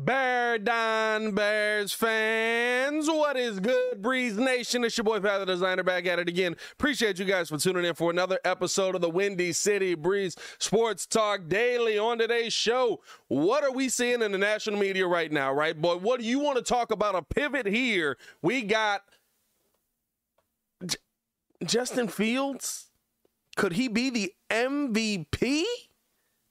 Bear Don Bears fans, what is good, Breeze Nation? It's your boy Pat the Designer back at it again. Appreciate you guys for tuning in for another episode of the Windy City Breeze Sports Talk Daily. On today's show, what are we seeing in the national media right now, right, boy? What do you want to talk about? A pivot here. We got J- Justin Fields. Could he be the MVP?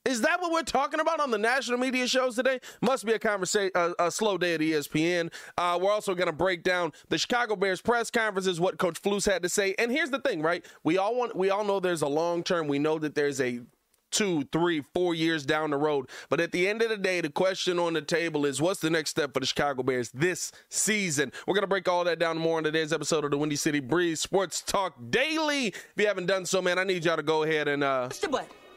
Is that what we're talking about on the national media shows today? Must be a conversation, a, slow day at ESPN. Uh, we're also going to break down the Chicago Bears press conferences, what Coach Flus had to say. And here's the thing, right? We all want, we all know there's a long term. We know that there's a two, three, four years down the road. But at the end of the day, the question on the table is what's the next step for the Chicago Bears this season? We're going to break all that down more in today's episode of the Windy City Breeze Sports Talk Daily. If you haven't done so, man, I need y'all to go ahead and uh, Push.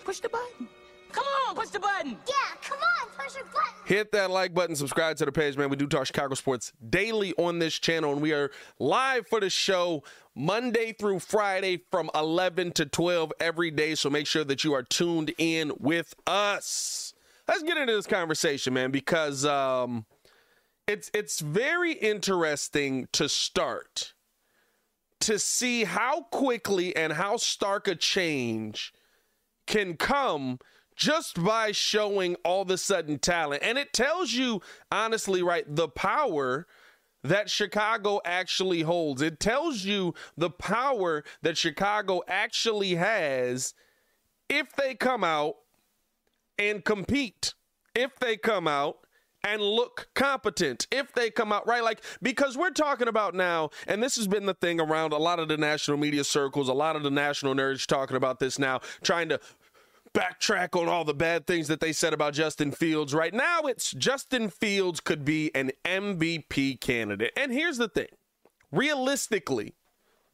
Come on. Push the button. Come on, push the button. Yeah, come on, push your button. hit that like button, subscribe to the page, man. We do talk Chicago sports daily on this channel, and we are live for the show Monday through Friday from 11 to 12 every day. So make sure that you are tuned in with us. Let's get into this conversation, man, because um, it's it's very interesting to start to see how quickly and how stark a change can come just by showing all the sudden talent. And it tells you, honestly, right, the power that Chicago actually holds. It tells you the power that Chicago actually has if they come out and compete, if they come out and look competent if they come out right like because we're talking about now and this has been the thing around a lot of the national media circles a lot of the national nerds talking about this now trying to backtrack on all the bad things that they said about Justin Fields. Right now it's Justin Fields could be an MVP candidate. And here's the thing. Realistically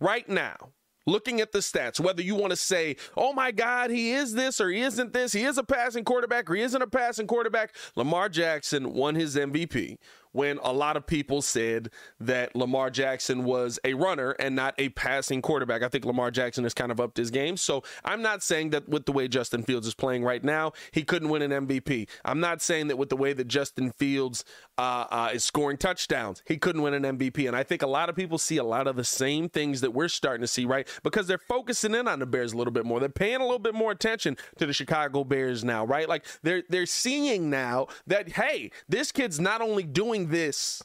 right now looking at the stats, whether you want to say, oh my God, he is this or he isn't this, he is a passing quarterback or he isn't a passing quarterback, Lamar Jackson won his MVP when a lot of people said that Lamar Jackson was a runner and not a passing quarterback. I think Lamar Jackson has kind of upped his game. So I'm not saying that with the way Justin Fields is playing right now, he couldn't win an MVP. I'm not saying that with the way that Justin Fields uh, uh, is scoring touchdowns, he couldn't win an MVP. And I think a lot of people see a lot of the same things that we're starting to see, right? Because they're focusing in on the Bears a little bit more. They're paying a little bit more attention to the Chicago Bears now, right? Like they're they're seeing now that hey, this kid's not only doing this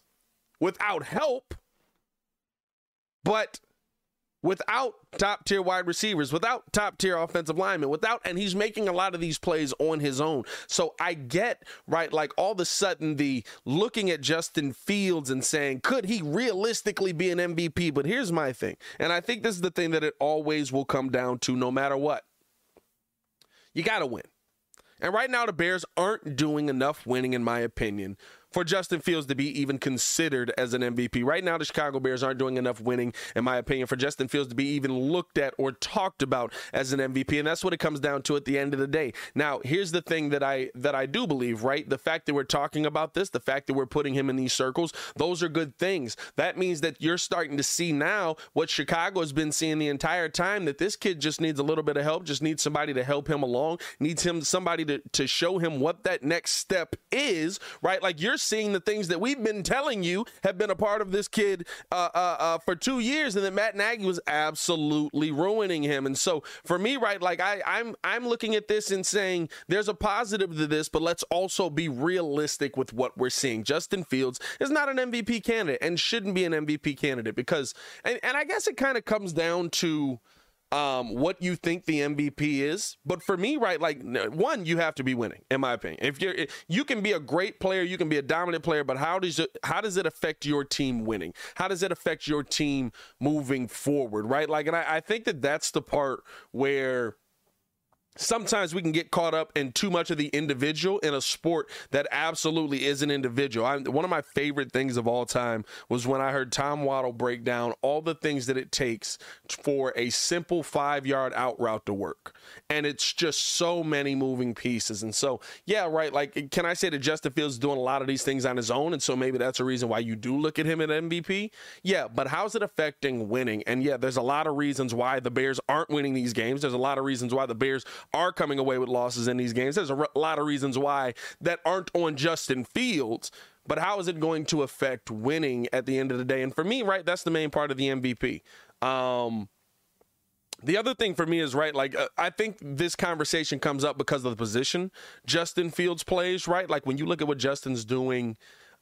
without help, but without top tier wide receivers, without top tier offensive linemen, without, and he's making a lot of these plays on his own. So I get, right, like all of a sudden the looking at Justin Fields and saying, could he realistically be an MVP? But here's my thing, and I think this is the thing that it always will come down to no matter what. You got to win. And right now, the Bears aren't doing enough winning, in my opinion, for Justin Fields to be even considered as an MVP. Right now, the Chicago Bears aren't doing enough winning, in my opinion, for Justin Fields to be even looked at or talked about as an MVP. And that's what it comes down to at the end of the day. Now, here's the thing that I that I do believe, right? The fact that we're talking about this, the fact that we're putting him in these circles, those are good things. That means that you're starting to see now what Chicago has been seeing the entire time that this kid just needs a little bit of help, just needs somebody to help him along, needs him somebody to, to show him what that next step is, right? Like you're seeing the things that we've been telling you have been a part of this kid uh, uh, uh, for two years, and that Matt Nagy was absolutely ruining him. And so for me, right, like I, I'm I'm looking at this and saying there's a positive to this, but let's also be realistic with what we're seeing. Justin Fields is not an MVP candidate and shouldn't be an MVP candidate because, and, and I guess it kind of comes down to um, what you think the MVP is. But for me, right, like one, you have to be winning, in my opinion. If you're, you can be a great player, you can be a dominant player, but how does it, how does it affect your team winning? How does it affect your team moving forward, right? Like, and I, I think that that's the part where sometimes we can get caught up in too much of the individual in a sport that absolutely is an individual. I, one of my favorite things of all time was when I heard Tom Waddle break down all the things that it takes for a simple five yard out route to work. And it's just so many moving pieces. And so, yeah, right. Like, can I say that Justin Fields is doing a lot of these things on his own? And so maybe that's a reason why you do look at him at MVP? Yeah, but how's it affecting winning? And yeah, there's a lot of reasons why the Bears aren't winning these games. There's a lot of reasons why the Bears are coming away with losses in these games. There's a r- lot of reasons why that aren't on Justin Fields, but how is it going to affect winning at the end of the day? And for me, right, that's the main part of the MVP. Um, the other thing for me is right, like uh, I think this conversation comes up because of the position Justin Fields plays, right? Like when you look at what Justin's doing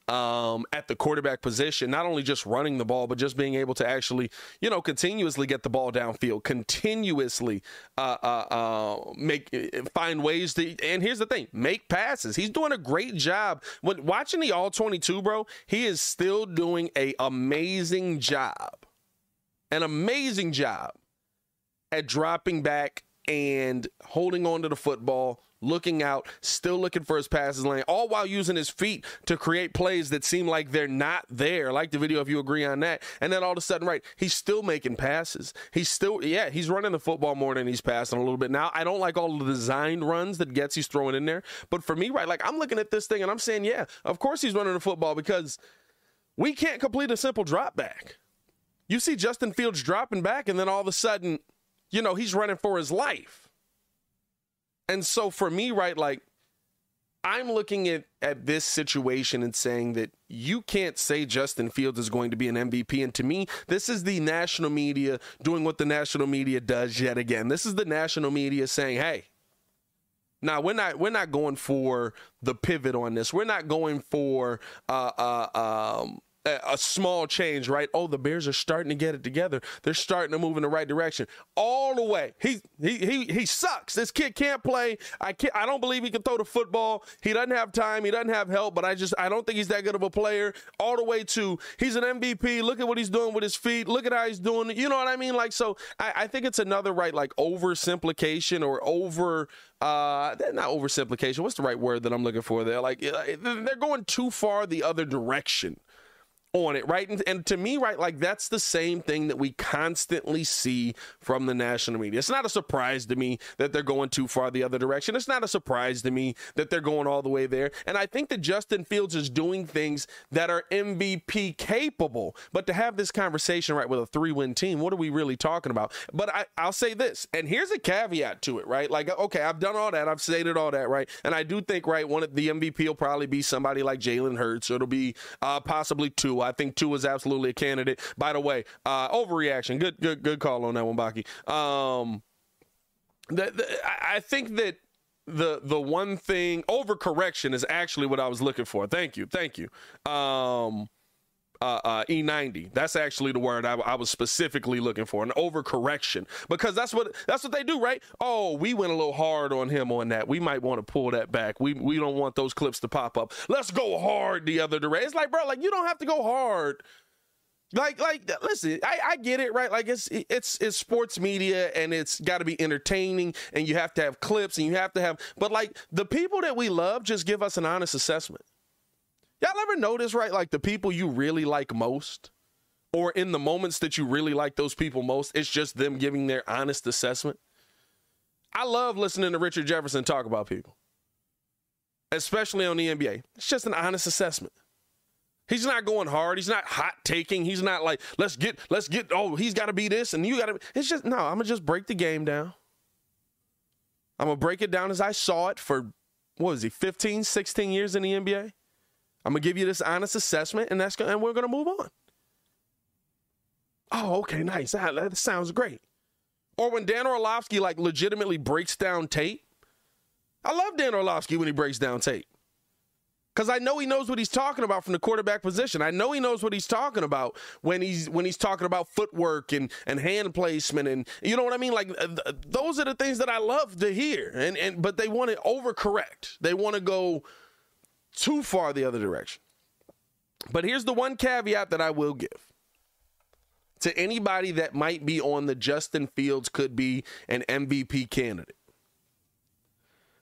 um, at the quarterback position, not only just running the ball, but just being able to actually, you know, continuously get the ball downfield, continuously uh, uh, uh, make find ways to. And here's the thing: make passes. He's doing a great job. When watching the All 22, bro, he is still doing a amazing job, an amazing job at dropping back and holding on to the football, looking out, still looking for his passes lane, all while using his feet to create plays that seem like they're not there. Like the video, if you agree on that. And then all of a sudden, right, he's still making passes. He's still, yeah, he's running the football more than he's passing a little bit. Now, I don't like all the designed runs that Getsy's throwing in there. But for me, right, like I'm looking at this thing and I'm saying, yeah, of course he's running the football because we can't complete a simple drop back. You see Justin Fields dropping back, and then all of a sudden, you know, he's running for his life. And so for me, right, like I'm looking at, at this situation and saying that you can't say Justin Fields is going to be an MVP. And to me, this is the national media doing what the national media does yet again. This is the national media saying, hey, now we're not we're not going for the pivot on this. We're not going for uh, uh, um, a small change, right? Oh, the Bears are starting to get it together. They're starting to move in the right direction. All the way. He he he he sucks. This kid can't play. I can't I don't believe he can throw the football. He doesn't have time. He doesn't have help, but I just I don't think he's that good of a player. All the way to he's an MVP. Look at what he's doing with his feet. Look at how he's doing. You know what I mean? Like so I, I think it's another right like oversimplification or over uh not oversimplification. What's the right word that I'm looking for there? Like they're going too far the other direction on it, right? And, and, to me, right, like that's the same thing that we constantly see from the national media. It's not a surprise to me that they're going too far the other direction. It's not a surprise to me that they're going all the way there. And I think that Justin Fields is doing things that are MVP capable. But to have this conversation, right, with a three win team, what are we really talking about? But I, I'll say this, and here's a caveat to it, right? Like, okay, I've done all that, I've stated all that, right? And I do think, right, one of the MVP will probably be somebody like Jalen Hurts, or it'll be uh, possibly two I think Tua is absolutely a candidate. By the way, uh, overreaction. Good, good, good call on that one, Baki. Um, the, the, I think that the the one thing overcorrection is actually what I was looking for. Thank you, thank you. Um, uh, uh, E90. That's actually the word I, I, was specifically looking for, an overcorrection, because that's what that's what they do, right? Oh, we went a little hard on him on that. We might want to pull that back. We we don't want those clips to pop up. Let's go hard the other direction. It's like, bro, like you don't have to go hard. Like, like, listen, I, I get it, right? Like, it's it's it's sports media, and it's got to be entertaining, and you have to have clips, and you have to have. But like, the people that we love just give us an honest assessment. Y'all ever notice, right? Like the people you really like most, or in the moments that you really like those people most, it's just them giving their honest assessment. I love listening to Richard Jefferson talk about people, especially on the NBA. It's just an honest assessment. He's not going hard. He's not hot taking. He's not like, let's get, let's get, oh, he's got to be this and you got to. It's just, no, I'm going to just break the game down. I'm going to break it down as I saw it for, what was he, 15, 16 years in the NBA? I'm gonna give you this honest assessment, and that's gonna, and we're gonna move on. Oh, okay, nice. That, that sounds great. Or when Dan Orlovsky like legitimately breaks down tape. I love Dan Orlovsky when he breaks down tape. Cause I know he knows what he's talking about from the quarterback position. I know he knows what he's talking about when he's when he's talking about footwork and and hand placement and you know what I mean. Like uh, th- those are the things that I love to hear. And and but they want to overcorrect. They want to go too far the other direction. But here's the one caveat that I will give to anybody that might be on the Justin Fields could be an MVP candidate.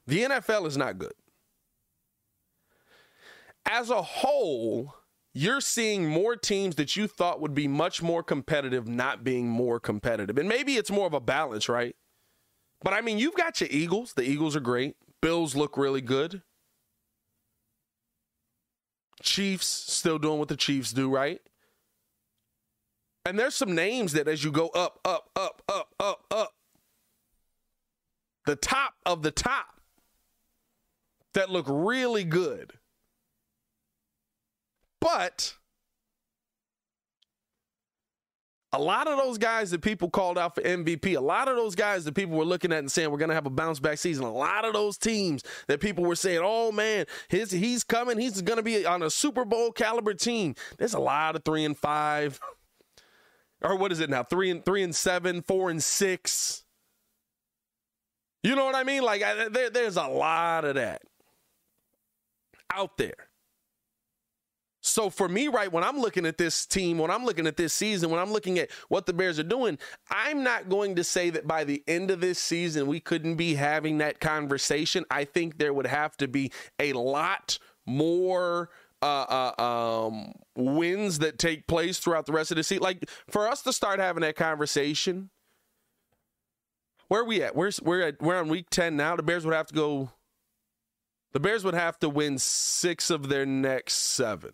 The NFL is not good. As a whole, you're seeing more teams that you thought would be much more competitive not being more competitive. And maybe it's more of a balance, right? But I mean, you've got your Eagles. The Eagles are great. Bills look really good. Chiefs still doing what the Chiefs do, right? And there's some names that as you go up, up, up, up, up, up, the top of the top that look really good. But a lot of those guys that people called out for MVP, a lot of those guys that people were looking at and saying we're going to have a bounce back season, a lot of those teams that people were saying, "Oh man, his he's coming, he's going to be on a Super Bowl caliber team." There's a lot of 3 and 5 or what is it now? 3 and 3 and 7, 4 and 6. You know what I mean? Like there, there's a lot of that out there. So for me, right, when I'm looking at this team, when I'm looking at this season, when I'm looking at what the Bears are doing, I'm not going to say that by the end of this season we couldn't be having that conversation. I think there would have to be a lot more uh, uh, um, wins that take place throughout the rest of the season. Like for us to start having that conversation, where are we at? We're we're at we're on week ten now. The Bears would have to go. The Bears would have to win six of their next seven.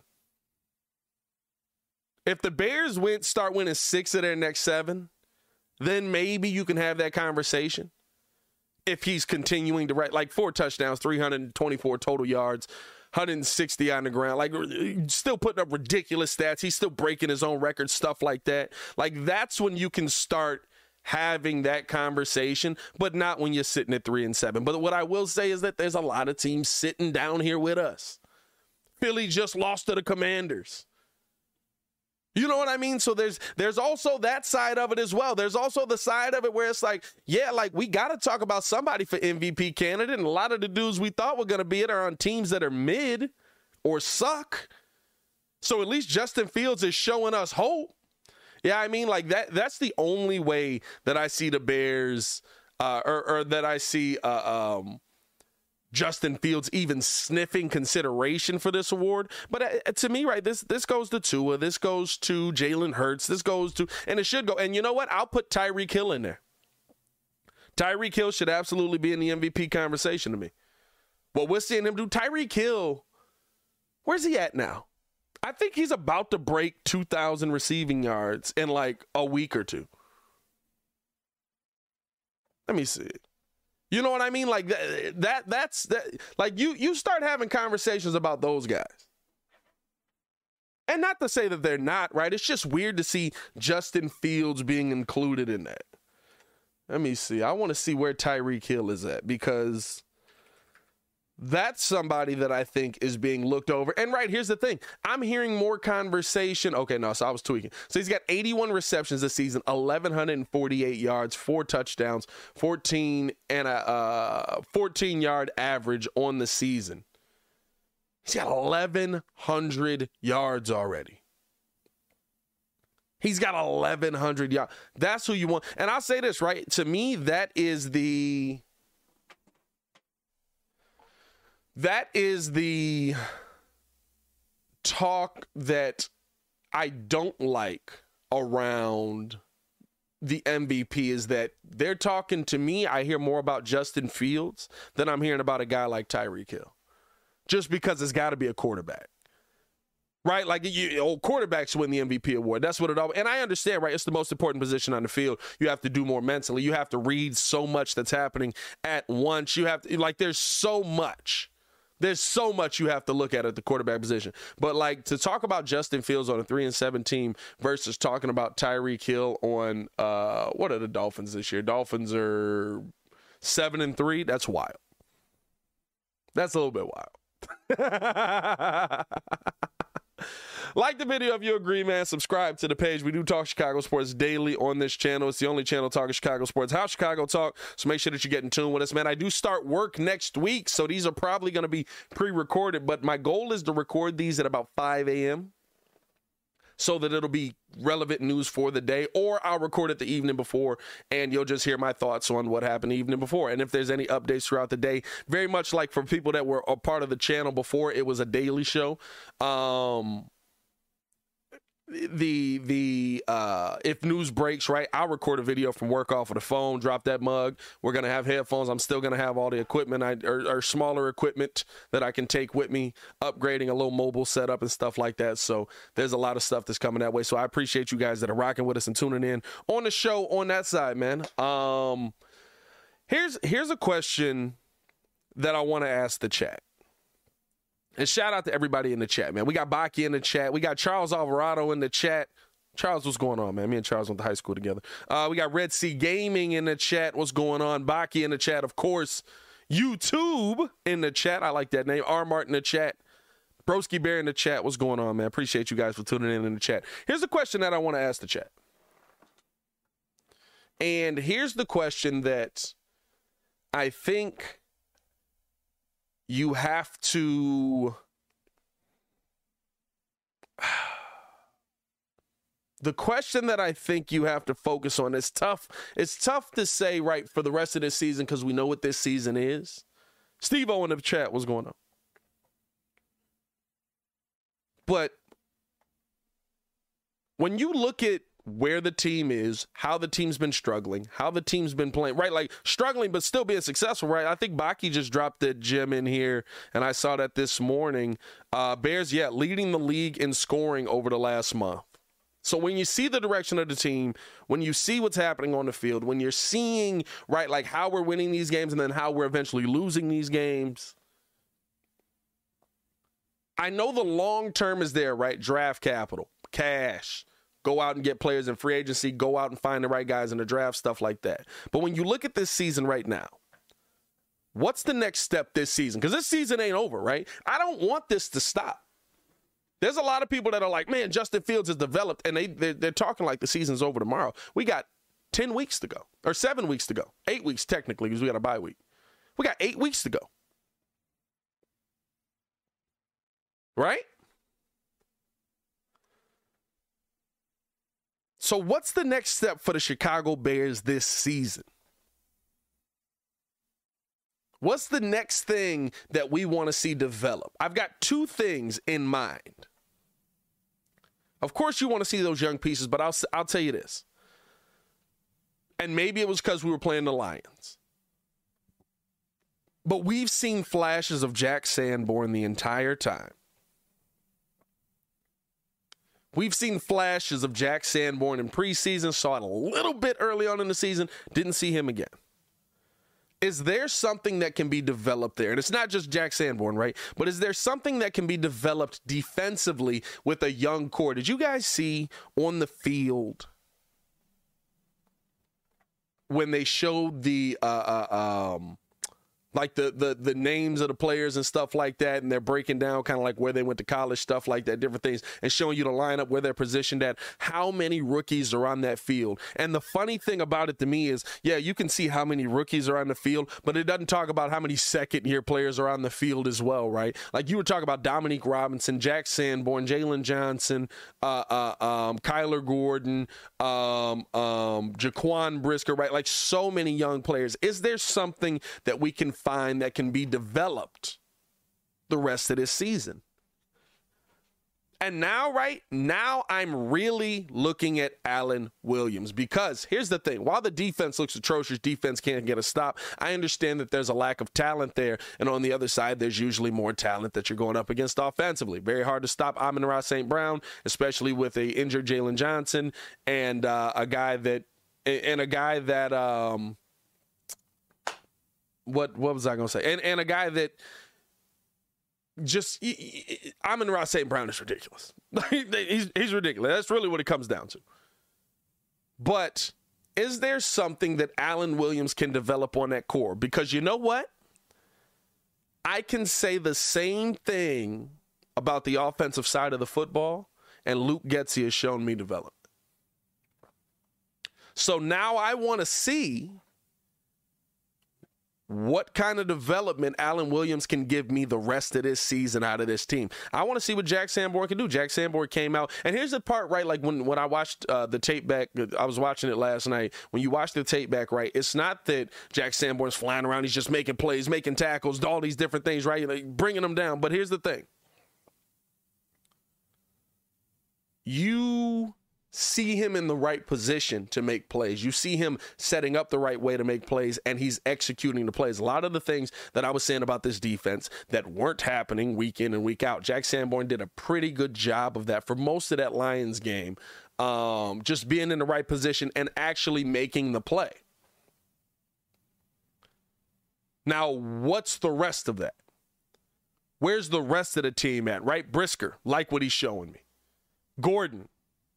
If the Bears win, start winning six of their next seven, then maybe you can have that conversation. If he's continuing to write like four touchdowns, 324 total yards, 160 on the ground, like still putting up ridiculous stats. He's still breaking his own record, stuff like that. Like that's when you can start having that conversation, but not when you're sitting at three and seven. But what I will say is that there's a lot of teams sitting down here with us. Philly just lost to the Commanders. You know what I mean? So there's there's also that side of it as well. There's also the side of it where it's like, yeah, like we got to talk about somebody for MVP candidate, and a lot of the dudes we thought were to be it are on teams that are mid or suck. So at least Justin Fields is showing us hope. Yeah, I mean, like that. That's the only way that I see the Bears, uh, or, or that I see uh, um, Justin Fields even sniffing consideration for this award. But uh, to me, right, this this goes to Tua, this goes to Jalen Hurts, this goes to, and it should go. And you know what? I'll put Tyreek Hill in there. Tyreek Hill should absolutely be in the MVP conversation to me. What we're seeing him do, Tyreek Hill, where's he at now? I think he's about to break 2,000 receiving yards in like a week or two. Let me see. You know what I mean? Like that, that that's that like you you start having conversations about those guys. And not to say that they're not, right? It's just weird to see Justin Fields being included in that. Let me see. I want to see where Tyreek Hill is at because that's somebody that I think is being looked over. And right, here's the thing I'm hearing more conversation. Okay, no, so I was tweaking. So he's got 81 receptions this season, 1,148 yards, four touchdowns, 14 and a uh, 14 yard average on the season. He's got 1,100 yards already. He's got 1,100 yards. That's who you want. And I'll say this, right? To me, that is the that is the talk that I don't like around the MVP is that they're talking to me. I hear more about Justin Fields than I'm hearing about a guy like Tyreek Hill. Just because it's got to be a quarterback. Right? Like you, old quarterbacks win the MVP award. That's what it all and I understand, right? It's the most important position on the field. You have to do more mentally. You have to read so much that's happening at once. You have to like there's so much there's so much you have to look at at the quarterback position. But like to talk about Justin Fields on a three and seven team versus talking about Tyreek Hill on uh what are the Dolphins this year? Dolphins are seven and three. That's wild. That's a little bit wild. Like the video if you agree, man. Subscribe to the page. We do talk Chicago sports daily on this channel. It's the only channel talking Chicago sports. How Chicago talk. So make sure that you get in tune with us, man. I do start work next week, so these are probably going to be pre-recorded. But my goal is to record these at about 5 a.m. So that it'll be relevant news for the day, or I'll record it the evening before, and you'll just hear my thoughts on what happened the evening before. And if there's any updates throughout the day, very much like for people that were a part of the channel before, it was a daily show. Um, the the uh if news breaks right i'll record a video from work off of the phone drop that mug. We're gonna have headphones. I'm still gonna have all the equipment i or, or, smaller equipment that i can take with me upgrading a little mobile setup and stuff like that. So there's a lot of stuff that's coming that way. So i appreciate you guys that are rocking with us and tuning in on the show on that side man. Um Here's here's a question that I want to ask the chat. And shout out to everybody in the chat, man. We got Baki in the chat. We got Charles Alvarado in the chat. Charles, what's going on, man? Me and Charles went to high school together. Uh, we got Red Sea Gaming in the chat. What's going on? Baki in the chat, of course. YouTube in the chat. I like that name. R Mart in the chat. Broski Bear in the chat. What's going on, man? Appreciate you guys for tuning in in the chat. Here's the question that I want to ask the chat. And here's the question that I think you have to the question that I think you have to focus on is tough. It's tough to say right for the rest of this season because we know what this season is. Steve Owen of chat, what's going on? But when you look at where the team is, how the team's been struggling, how the team's been playing, right? Like struggling, but still being successful, right? I think Baki just dropped that gem in here, and I saw that this morning. Uh, Bears, yeah, leading the league in scoring over the last month. So when you see the direction of the team, when you see what's happening on the field, when you're seeing, right, like how we're winning these games and then how we're eventually losing these games, I know the long term is there, right? Draft capital, cash go out and get players in free agency, go out and find the right guys in the draft, stuff like that. But when you look at this season right now, what's the next step this season? Because this season ain't over, right? I don't want this to stop. There's a lot of people that are like, man, Justin Fields has developed, and they they're, they're talking like the season's over tomorrow. We got ten weeks to go, or seven weeks to go, eight weeks technically, because we got a bye week. We got eight weeks to go, right? So, what's the next step for the Chicago Bears this season? What's the next thing that we want to see develop? I've got two things in mind. Of course, you want to see those young pieces, but I'll, I'll tell you this. And maybe it was because we were playing the Lions. But we've seen flashes of Jack Sanborn the entire time. We've seen flashes of Jack Sanborn in preseason, saw it a little bit early on in the season, didn't see him again. Is there something that can be developed there? And it's not just Jack Sanborn, right? But is there something that can be developed defensively with a young core? Did you guys see on the field when they showed the uh, uh, um, like the the the names of the players and stuff like that, and they're breaking down kind of like where they went to college, stuff like that, different things, and showing you the lineup where they're positioned at. How many rookies are on that field? And the funny thing about it to me is, yeah, you can see how many rookies are on the field, but it doesn't talk about how many second year players are on the field as well, right? Like you were talking about Dominique Robinson, Jack Sanborn, Jaylon Johnson, uh, uh, um, Kyler Gordon, um, um, Jaquan Brisker, right? Like so many young players. Is there something that we can find that can be developed the rest of this season. And now, right now, I'm really looking at Alan Williams because here's the thing while the defense looks atrocious, defense can't get a stop. I understand that there's a lack of talent there. And on the other side, there's usually more talent that you're going up against offensively. Very hard to stop Amon-Ra St. Brown, especially with a injured Jaylon Johnson and uh, a guy that, and a guy that, um, what what was I gonna say? And and a guy that just Amon-Ra St. Brown is ridiculous. he's he's ridiculous. That's really what it comes down to. But is there something that Alan Williams can develop on that core? Because you know what? I can say the same thing about the offensive side of the football, and Luke Getsy has shown me develop. So now I want to see what kind of development Alan Williams can give me the rest of this season out of this team. I want to see what Jack Sanborn can do. Jack Sanborn came out, and here's the part, right? Like when, when I watched uh, the tape back, I was watching it last night. When you watch the tape back, right, it's not that Jack Sanborn's flying around, he's just making plays, making tackles, all these different things, right? Like bringing them down. But here's the thing you see him in the right position to make plays. You see him setting up the right way to make plays, and he's executing the plays. A lot of the things that I was saying about this defense that weren't happening week in and week out, Jack Sanborn did a pretty good job of that for most of that Lions game. Um, just being in the right position and actually making the play. Now, what's the rest of that? Where's the rest of the team at? Right? Brisker, like what he's showing me. Gordon,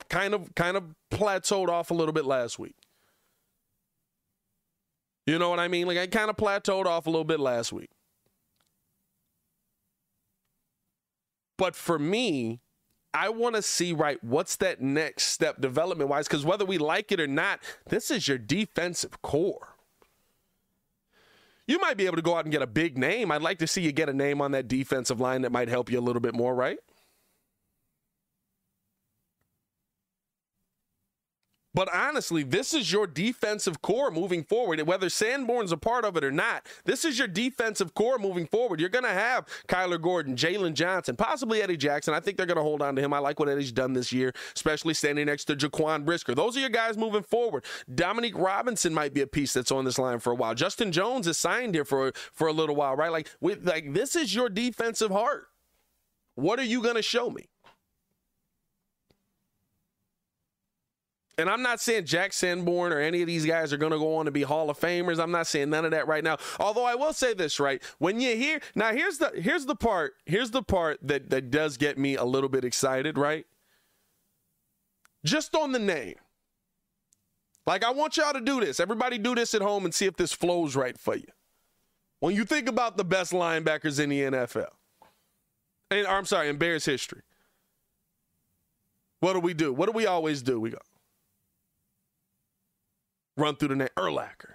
kind of kind of plateaued off a little bit last week. You know what I mean? Like I kind of plateaued off a little bit last week. But for me, I want to see right what's that next step development wise because whether we like it or not, this is your defensive core. You might be able to go out and get a big name. I'd like to see you get a name on that defensive line that might help you a little bit more, right? But honestly, this is your defensive core moving forward. Whether Sanborn's a part of it or not, this is your defensive core moving forward. You're going to have Kyler Gordon, Jaylon Johnson, possibly Eddie Jackson. I think they're going to hold on to him. I like what Eddie's done this year, especially standing next to Jaquan Brisker. Those are your guys moving forward. Dominique Robinson might be a piece that's on this line for a while. Justin Jones is signed here for for a little while, right? Like, with, like this is your defensive heart. What are you going to show me? And I'm not saying Jack Sanborn or any of these guys are going to go on to be Hall of Famers. I'm not saying none of that right now. Although I will say this, right? When you hear now, here's the here's the part here's the part that that does get me a little bit excited, right? Just on the name. Like I want y'all to do this. Everybody do this at home and see if this flows right for you. When you think about the best linebackers in the NFL, and I'm sorry, in Bears history, what do we do? What do we always do? We go run through the name Urlacher,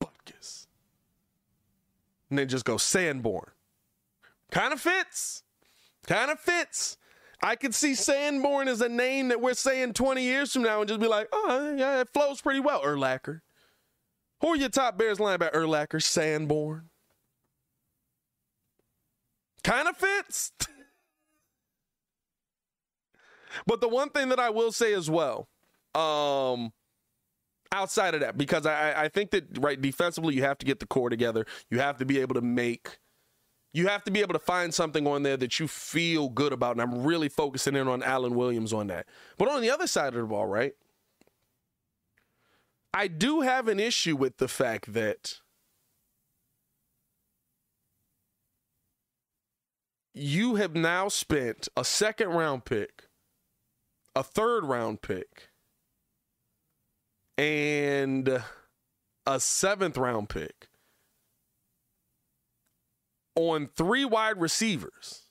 Butkus. And then just go Sanborn. Kind of fits. Kind of fits. I could see Sanborn as a name that we're saying 20 years from now and just be like, oh, yeah, it flows pretty well. Urlacher. Who are your top Bears linebacker? Urlacher, Sanborn. Kind of fits. but the one thing that I will say as well, um, outside of that, because I, I think that right defensively you have to get the core together. You have to be able to make you have to be able to find something on there that you feel good about. And I'm really focusing in on Alan Williams on that. But on the other side of the ball, right? I do have an issue with the fact that you have now spent a second round pick, a third round pick, and a seventh round pick on three wide receivers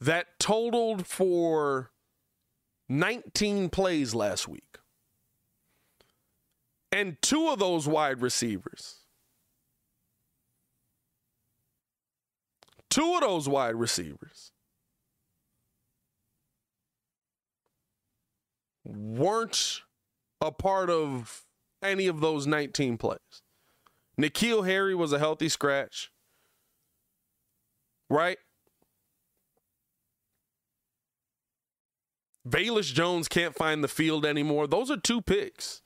that totaled for 19 plays last week. And two of those wide receivers, two of those wide receivers weren't a part of any of those 19 plays. N'Keal Harry was a healthy scratch, right? Velus Jones can't find the field anymore. Those are two picks.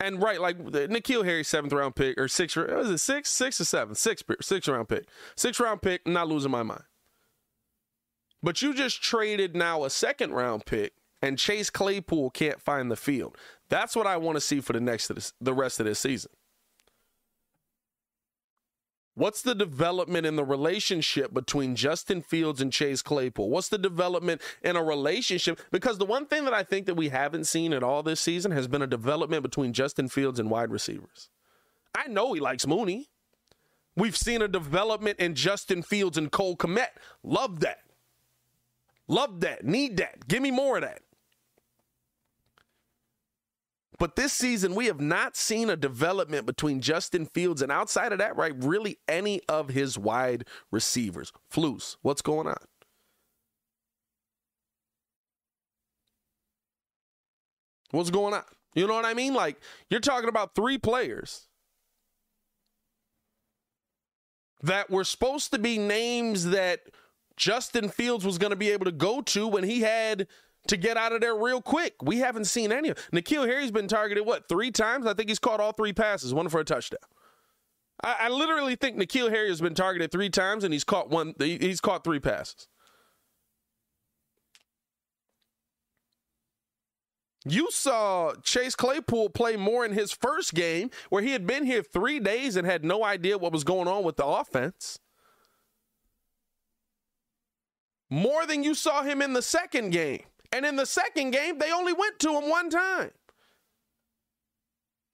And right, like N'Keal Harry, seventh round pick or six, was it six, six or seven, six, six round pick, six round pick. not losing my mind. But you just traded now a second round pick and Chase Claypool can't find the field. That's what I want to see for the next the rest of this season. What's the development in the relationship between Justin Fields and Chase Claypool? What's the development in a relationship? Because the one thing that I think that we haven't seen at all this season has been a development between Justin Fields and wide receivers. I know he likes Mooney. We've seen a development in Justin Fields and Cole Kmet. Love that. Love that. Need that. Give me more of that. But this season, we have not seen a development between Justin Fields and outside of that, right, really any of his wide receivers. Flus, what's going on? What's going on? You know what I mean? Like, you're talking about three players that were supposed to be names that Justin Fields was going to be able to go to when he had to get out of there real quick. We haven't seen any of N'Keal Harry's been targeted, what, three times? I think he's caught all three passes, one for a touchdown. I, I literally think N'Keal Harry has been targeted three times and he's caught one he's caught three passes. You saw Chase Claypool play more in his first game where he had been here three days and had no idea what was going on with the offense. More than you saw him in the second game. And in the second game, they only went to him one time.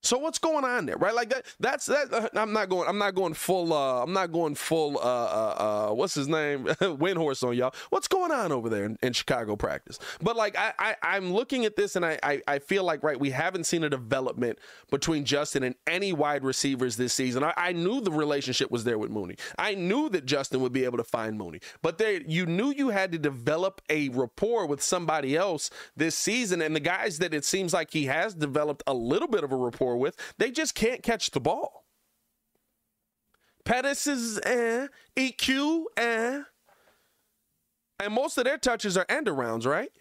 So what's going on there, right? Like that. That's that. I'm not going. I'm not going full. Uh, I'm not going full. Uh, uh, uh what's his name? Windhorst on y'all. What's going on over there in, in Chicago practice? But like, I, I, am looking at this and I, I, I, feel like right. We haven't seen a development between Justin and any wide receivers this season. I, I knew the relationship was there with Mooney. I knew that Justin would be able to find Mooney. But there, you knew you had to develop a rapport with somebody else this season, and the guys that it seems like he has developed a little bit of a rapport with, they just can't catch the ball. Pettis is eh, EQ eh. And most of their touches are end arounds, right?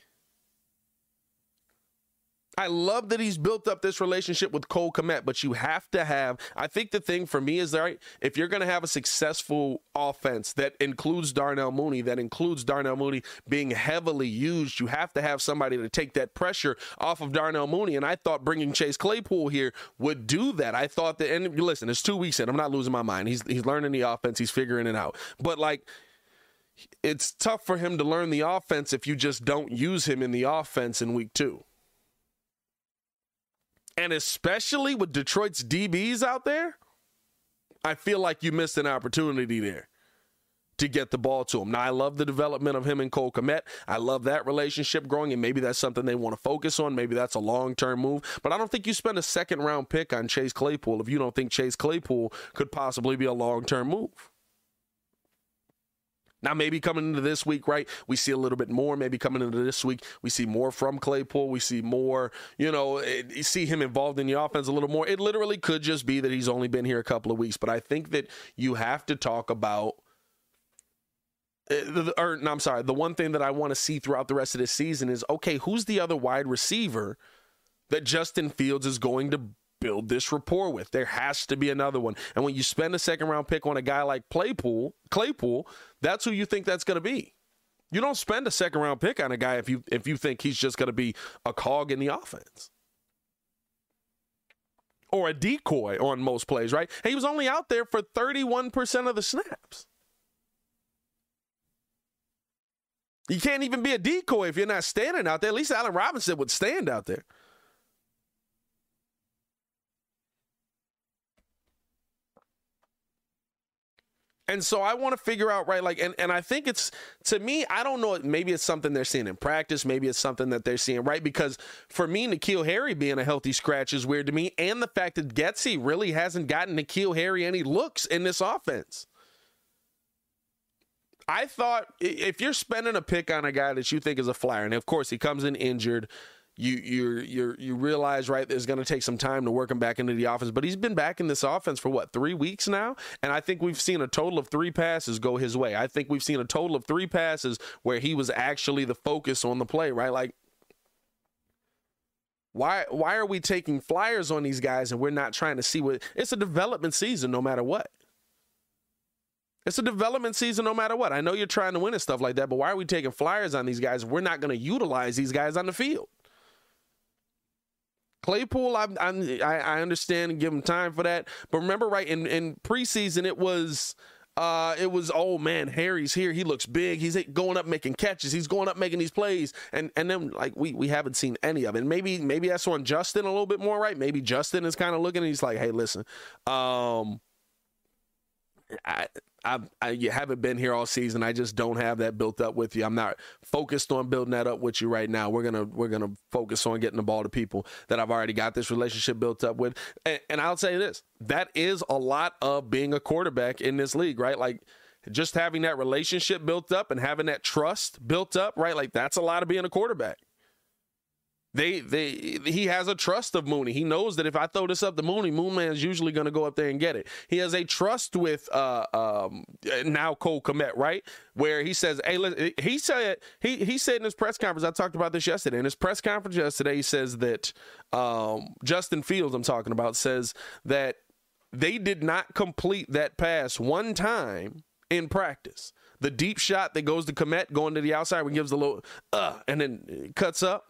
I love that he's built up this relationship with Cole Kmet, but you have to have. I think the thing for me is that right, if you're going to have a successful offense that includes Darnell Mooney, that includes Darnell Mooney being heavily used, you have to have somebody to take that pressure off of Darnell Mooney. And I thought bringing Chase Claypool here would do that. I thought that, and listen, it's two weeks in. I'm not losing my mind. He's he's learning the offense. He's figuring it out. But like it's tough for him to learn the offense if you just don't use him in the offense in week two. And especially with Detroit's DBs out there, I feel like you missed an opportunity there to get the ball to him. Now, I love the development of him and Cole Kmet. I love that relationship growing, and maybe that's something they want to focus on. Maybe that's a long term move. But I don't think you spend a second round pick on Chase Claypool if you don't think Chase Claypool could possibly be a long term move. Now, maybe coming into this week, right, we see a little bit more. Maybe coming into this week, we see more from Claypool. We see more, you know, it, you see him involved in the offense a little more. It literally could just be that he's only been here a couple of weeks. But I think that you have to talk about uh, or no, I'm sorry. The one thing that I want to see throughout the rest of this season is okay, who's the other wide receiver that Justin Fields is going to build this rapport with. There has to be another one. And when you spend a second round pick on a guy like Claypool, Claypool, that's who you think that's going to be. You don't spend a second round pick on a guy if you if you think he's just going to be a cog in the offense. Or a decoy on most plays, right? he was only out there for 31% of the snaps. You can't even be a decoy if you're not standing out there. At least Allen Robinson would stand out there. And so I want to figure out, right? Like, and, and I think it's to me, I don't know, maybe it's something they're seeing in practice, maybe it's something that they're seeing, right? Because for me, N'Keal Harry being a healthy scratch is weird to me. And the fact that Getsy really hasn't gotten N'Keal Harry any looks in this offense. I thought if you're spending a pick on a guy that you think is a flyer, and of course he comes in injured, you you you you realize right there's going to take some time to work him back into the offense but he's been back in this offense for what 3 weeks now and I think we've seen a total of 3 passes go his way I think we've seen a total of 3 passes where he was actually the focus on the play right like why why are we taking flyers on these guys and we're not trying to see what it's a development season no matter what it's a development season no matter what. I know you're trying to win and stuff like that, but why are we taking flyers on these guys? We're not going to utilize these guys on the field. Claypool, I, I, I understand and give him time for that. But remember, right in, in preseason, it was uh, it was oh man, Harry's here. He looks big. He's going up making catches. He's going up making these plays, and and then like we we haven't seen any of it. Maybe maybe that's on Justin a little bit more, right? Maybe Justin is kind of looking. and He's like, hey, listen, um, I, I, I, you haven't been here all season. I just don't have that built up with you. I'm not focused on building that up with you right now. We're gonna we're gonna focus on getting the ball to people that I've already got this relationship built up with. And, and I'll say this: that is a lot of being a quarterback in this league, right? Like just having that relationship built up and having that trust built up, right? Like that's a lot of being a quarterback. They they he has a trust of Mooney. He knows that if I throw this up to Mooney, Moon Moonman's usually going to go up there and get it. He has a trust with uh um now Cole Kmet, right? Where he says, "Hey, listen, he said he he said in his press conference. I talked about this yesterday. In his press conference yesterday, he says that um Justin Fields, I'm talking about, says that they did not complete that pass one time in practice. The deep shot that goes to Kmet going to the outside, when gives a little uh, and then cuts up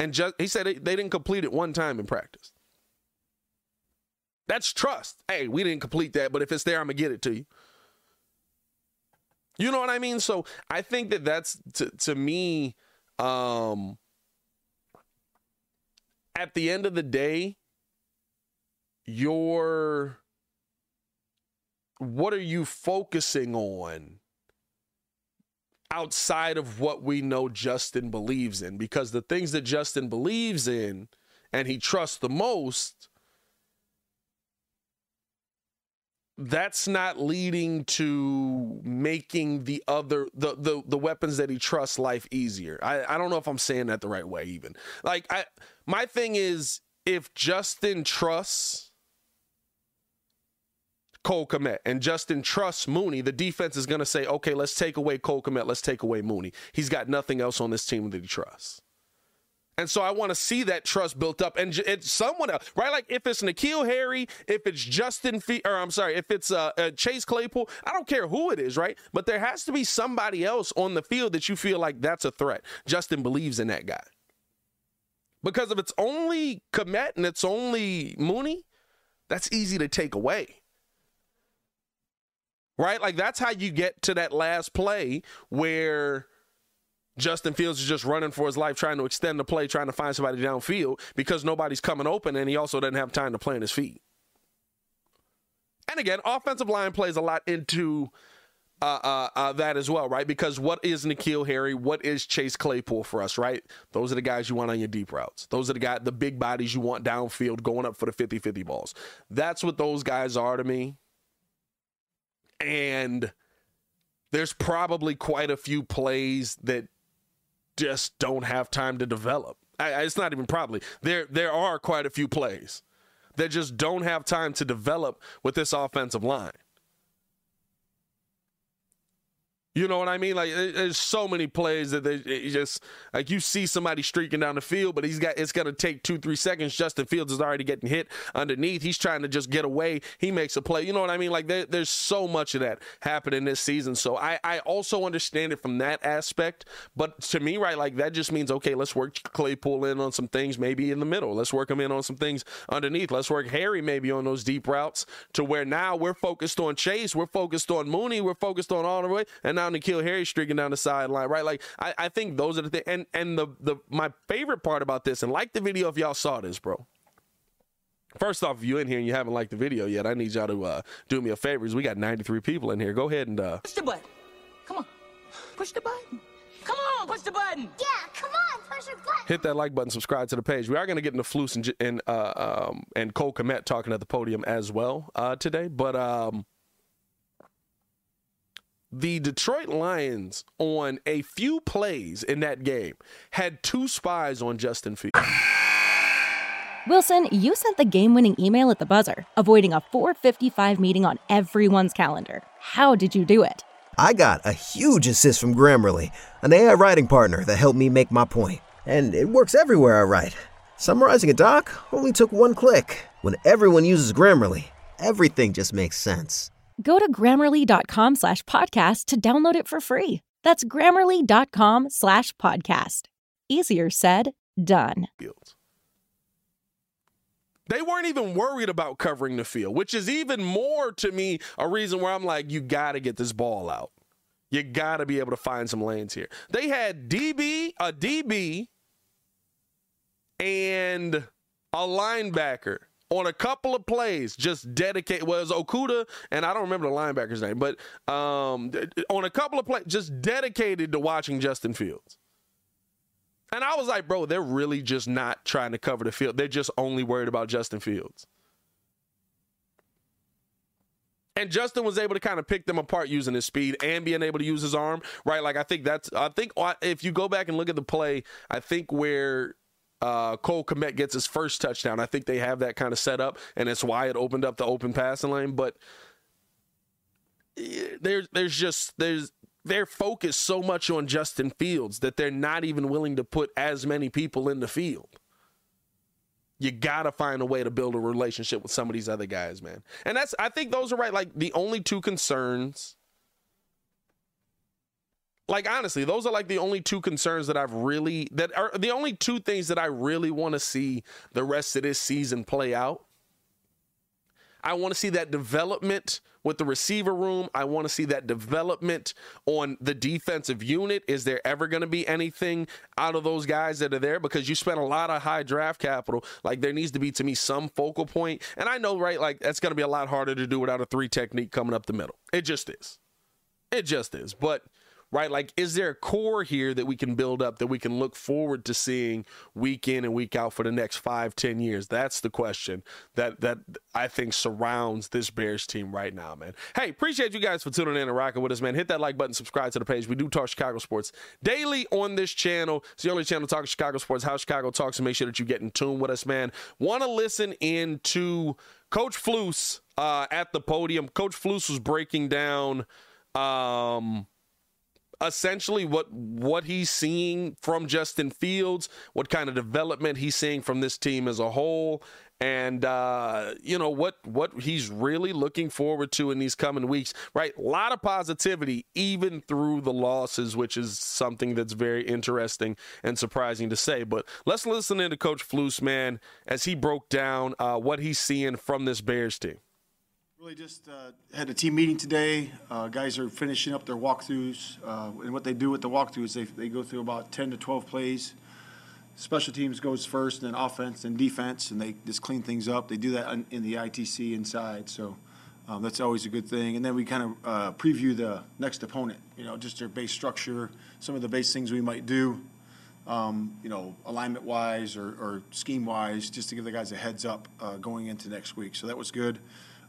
And just, he said they, didn't complete it one time in practice. That's trust. Hey, we didn't complete that, but if it's there, I'm going to get it to you. You know what I mean? So I think that that's to, to me, um, at the end of the day, your what are you focusing on outside of what we know Justin believes in? Because the things that Justin believes in and he trusts the most, that's not leading to making the other the the, the weapons that he trusts life easier. I, I don't know if I'm saying that the right way even. Like I my thing is if Justin trusts Cole Kmet and Justin trusts Mooney, the defense is going to say, okay, let's take away Cole Kmet, let's take away Mooney. He's got nothing else on this team that he trusts. And so I want to see that trust built up, and it's someone else, right? Like if it's N'Keal Harry, if it's Justin, Fe- or I'm sorry, if it's uh, uh, Chase Claypool, I don't care who it is, right? But there has to be somebody else on the field that you feel like that's a threat. Justin believes in that guy. Because if it's only Kmet and it's only Mooney, that's easy to take away right? Like that's how you get to that last play where Justin Fields is just running for his life, trying to extend the play, trying to find somebody downfield because nobody's coming open, and he also doesn't have time to plant his feet. And again, offensive line plays a lot into uh, uh, uh, that as well, right? Because what is N'Keal Harry? What is Chase Claypool for us, right? Those are the guys you want on your deep routes. Those are the guys, the big bodies you want downfield going up for the 50 50 balls. That's what those guys are to me. And there's probably quite a few plays that just don't have time to develop. I, it's not even probably. There there are quite a few plays that just don't have time to develop with this offensive line. You know what I mean? Like there's so many plays that they just like you see somebody streaking down the field, but he's got it's gonna take two three seconds. Justin Fields is already getting hit underneath. He's trying to just get away. He makes a play. You know what I mean? Like there, there's so much of that happening this season. So I I also understand it from that aspect. But to me, right, like that just means okay, let's work Claypool in on some things maybe in the middle. Let's work him in on some things underneath. Let's work Harry maybe on those deep routes to where now we're focused on Chase, we're focused on Mooney, we're focused on all the way, and N'Keal Harry streaking down the sideline, right? Like I, I think those are the things. And and the the my favorite part about this, and like the video if y'all saw this, bro. First off, if you're in here and you haven't liked the video yet, I need y'all to uh, do me a favor. We got 93 people in here. Go ahead and uh, push the button. Come on, push the button. Come on, push the button. Yeah, come on, push the button. Hit that like button, subscribe to the page. We are going to get into Flus and and, uh, um, and Cole Kmet talking at the podium as well uh, today, but um, the Detroit Lions on a few plays in that game had two spies on Justin Fields. Wilson, you sent the game-winning email at the buzzer, avoiding a 4:55 meeting on everyone's calendar. How did you do it? I got a huge assist from Grammarly, an AI writing partner that helped me make my point. And it works everywhere I write. Summarizing a doc only took one click. When everyone uses Grammarly, everything just makes sense. Go to grammarly.com slash podcast to download it for free. That's grammarly.com slash podcast. Easier said, done. They weren't even worried about covering the field, which is even more to me a reason where I'm like, you got to get this ball out. You got to be able to find some lanes here. They had DB, a DB, and a linebacker on a couple of plays, just dedicate was Okudah, and I don't remember the linebacker's name, but um, on a couple of plays, just dedicated to watching Justin Fields. And I was like, bro, they're really just not trying to cover the field. They're just only worried about Justin Fields. And Justin was able to kind of pick them apart using his speed and being able to use his arm, right? Like I think that's I think if you go back and look at the play, I think where uh, Cole Kmet gets his first touchdown, I think they have that kind of set up, and it's why it opened up the open passing lane. But there's there's just there's they're focused so much on Justin Fields that they're not even willing to put as many people in the field. You gotta find a way to build a relationship with some of these other guys, man. And that's I think those are right. Like the only two concerns like honestly, those are like the only two concerns that I've really that are the only two things that I really want to see the rest of this season play out. I want to see that development with the receiver room. I want to see that development on the defensive unit. Is there ever going to be anything out of those guys that are there? Because you spent a lot of high draft capital. Like there needs to be to me some focal point. And I know, right? Like that's going to be a lot harder to do without a three technique coming up the middle. It just is. It just is. But right? Like, is there a core here that we can build up that we can look forward to seeing week in and week out for the next five, ten years? That's the question that that I think surrounds this Bears team right now, man. Hey, appreciate you guys for tuning in and rocking with us, man. Hit that like button, subscribe to the page. We do talk Chicago sports daily on this channel. It's the only channel talking Chicago sports, how Chicago talks, and make sure that you get in tune with us, man. Want to listen in to Coach Flus uh, at the podium. Coach Flus was breaking down um essentially what what he's seeing from Justin Fields, what kind of development he's seeing from this team as a whole, and uh, you know what what he's really looking forward to in these coming weeks. Right, a lot of positivity even through the losses, which is something that's very interesting and surprising to say. But let's listen in to Coach Flus, man, as he broke down uh, what he's seeing from this Bears team. Really just uh, had a team meeting today. Uh, guys are finishing up their walkthroughs. Uh, and what they do with the walkthroughs, they, they go through about 10 to 12 plays. Special teams goes first, and then offense and defense, and they just clean things up. They do that in, the ITC inside, so um, that's always a good thing. And then we kind of uh, preview the next opponent, you know, just their base structure, some of the base things we might do, um, you know, alignment wise or, or scheme wise, just to give the guys a heads up uh, going into next week. So that was good.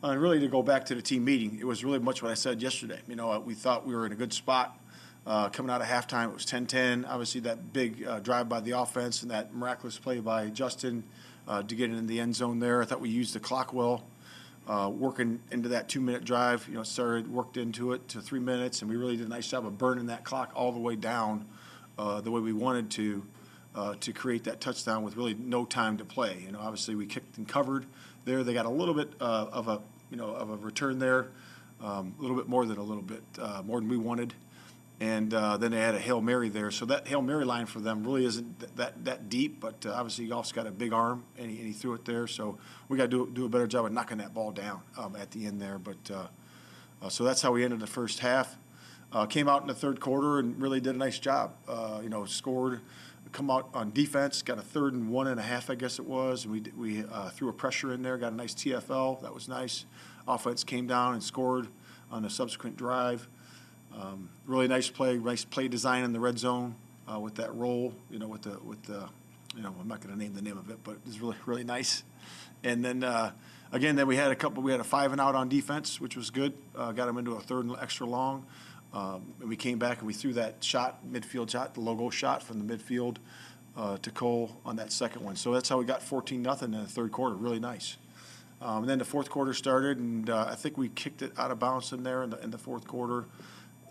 Uh, and really, to go back to the team meeting, it was really much what I said yesterday. You know, uh, we thought we were in a good spot. Uh, coming out of halftime, it was 10 10. Obviously, that big uh, drive by the offense and that miraculous play by Justin uh, to get in the end zone there. I thought we used the clock well, uh, working into that two minute drive. You know, started, worked into it to three minutes, and we really did a nice job of burning that clock all the way down the way we wanted to. to create that touchdown with really no time to play. You know, obviously we kicked and covered there. They got a little bit uh, of a you know of a return there, um, a little bit more than a little bit uh, more than we wanted, and uh, then they had a hail mary there. So that hail mary line for them really isn't that that deep, but uh, obviously Goff's got a big arm and he, and he, threw it there. So we got to do do a better job of knocking that ball down um, at the end there. But uh, uh, so that's how we ended the first half. came out in the third quarter and really did a nice job. you know, scored come out on defense, got a third and one and a half, I guess it was. And we we uh, threw a pressure in there, got a nice TFL. That was nice. Offense came down and scored on a subsequent drive. Um, really nice play, nice play design in the red zone uh, with that roll. You know, with the with the, you know, I'm not going to name the name of it, but it's really really nice. And then uh, again, then we had a couple. We had a five and out on defense, which was good. Uh, got them into a third and extra long. Um, and we came back and we threw that shot, midfield shot, the logo shot from the midfield uh, to Cole on that second one. So that's how we got 14 nothing in the third quarter. Really nice. Um, and then the fourth quarter started, and uh, I think we kicked it out of bounds in there in the, in the fourth quarter.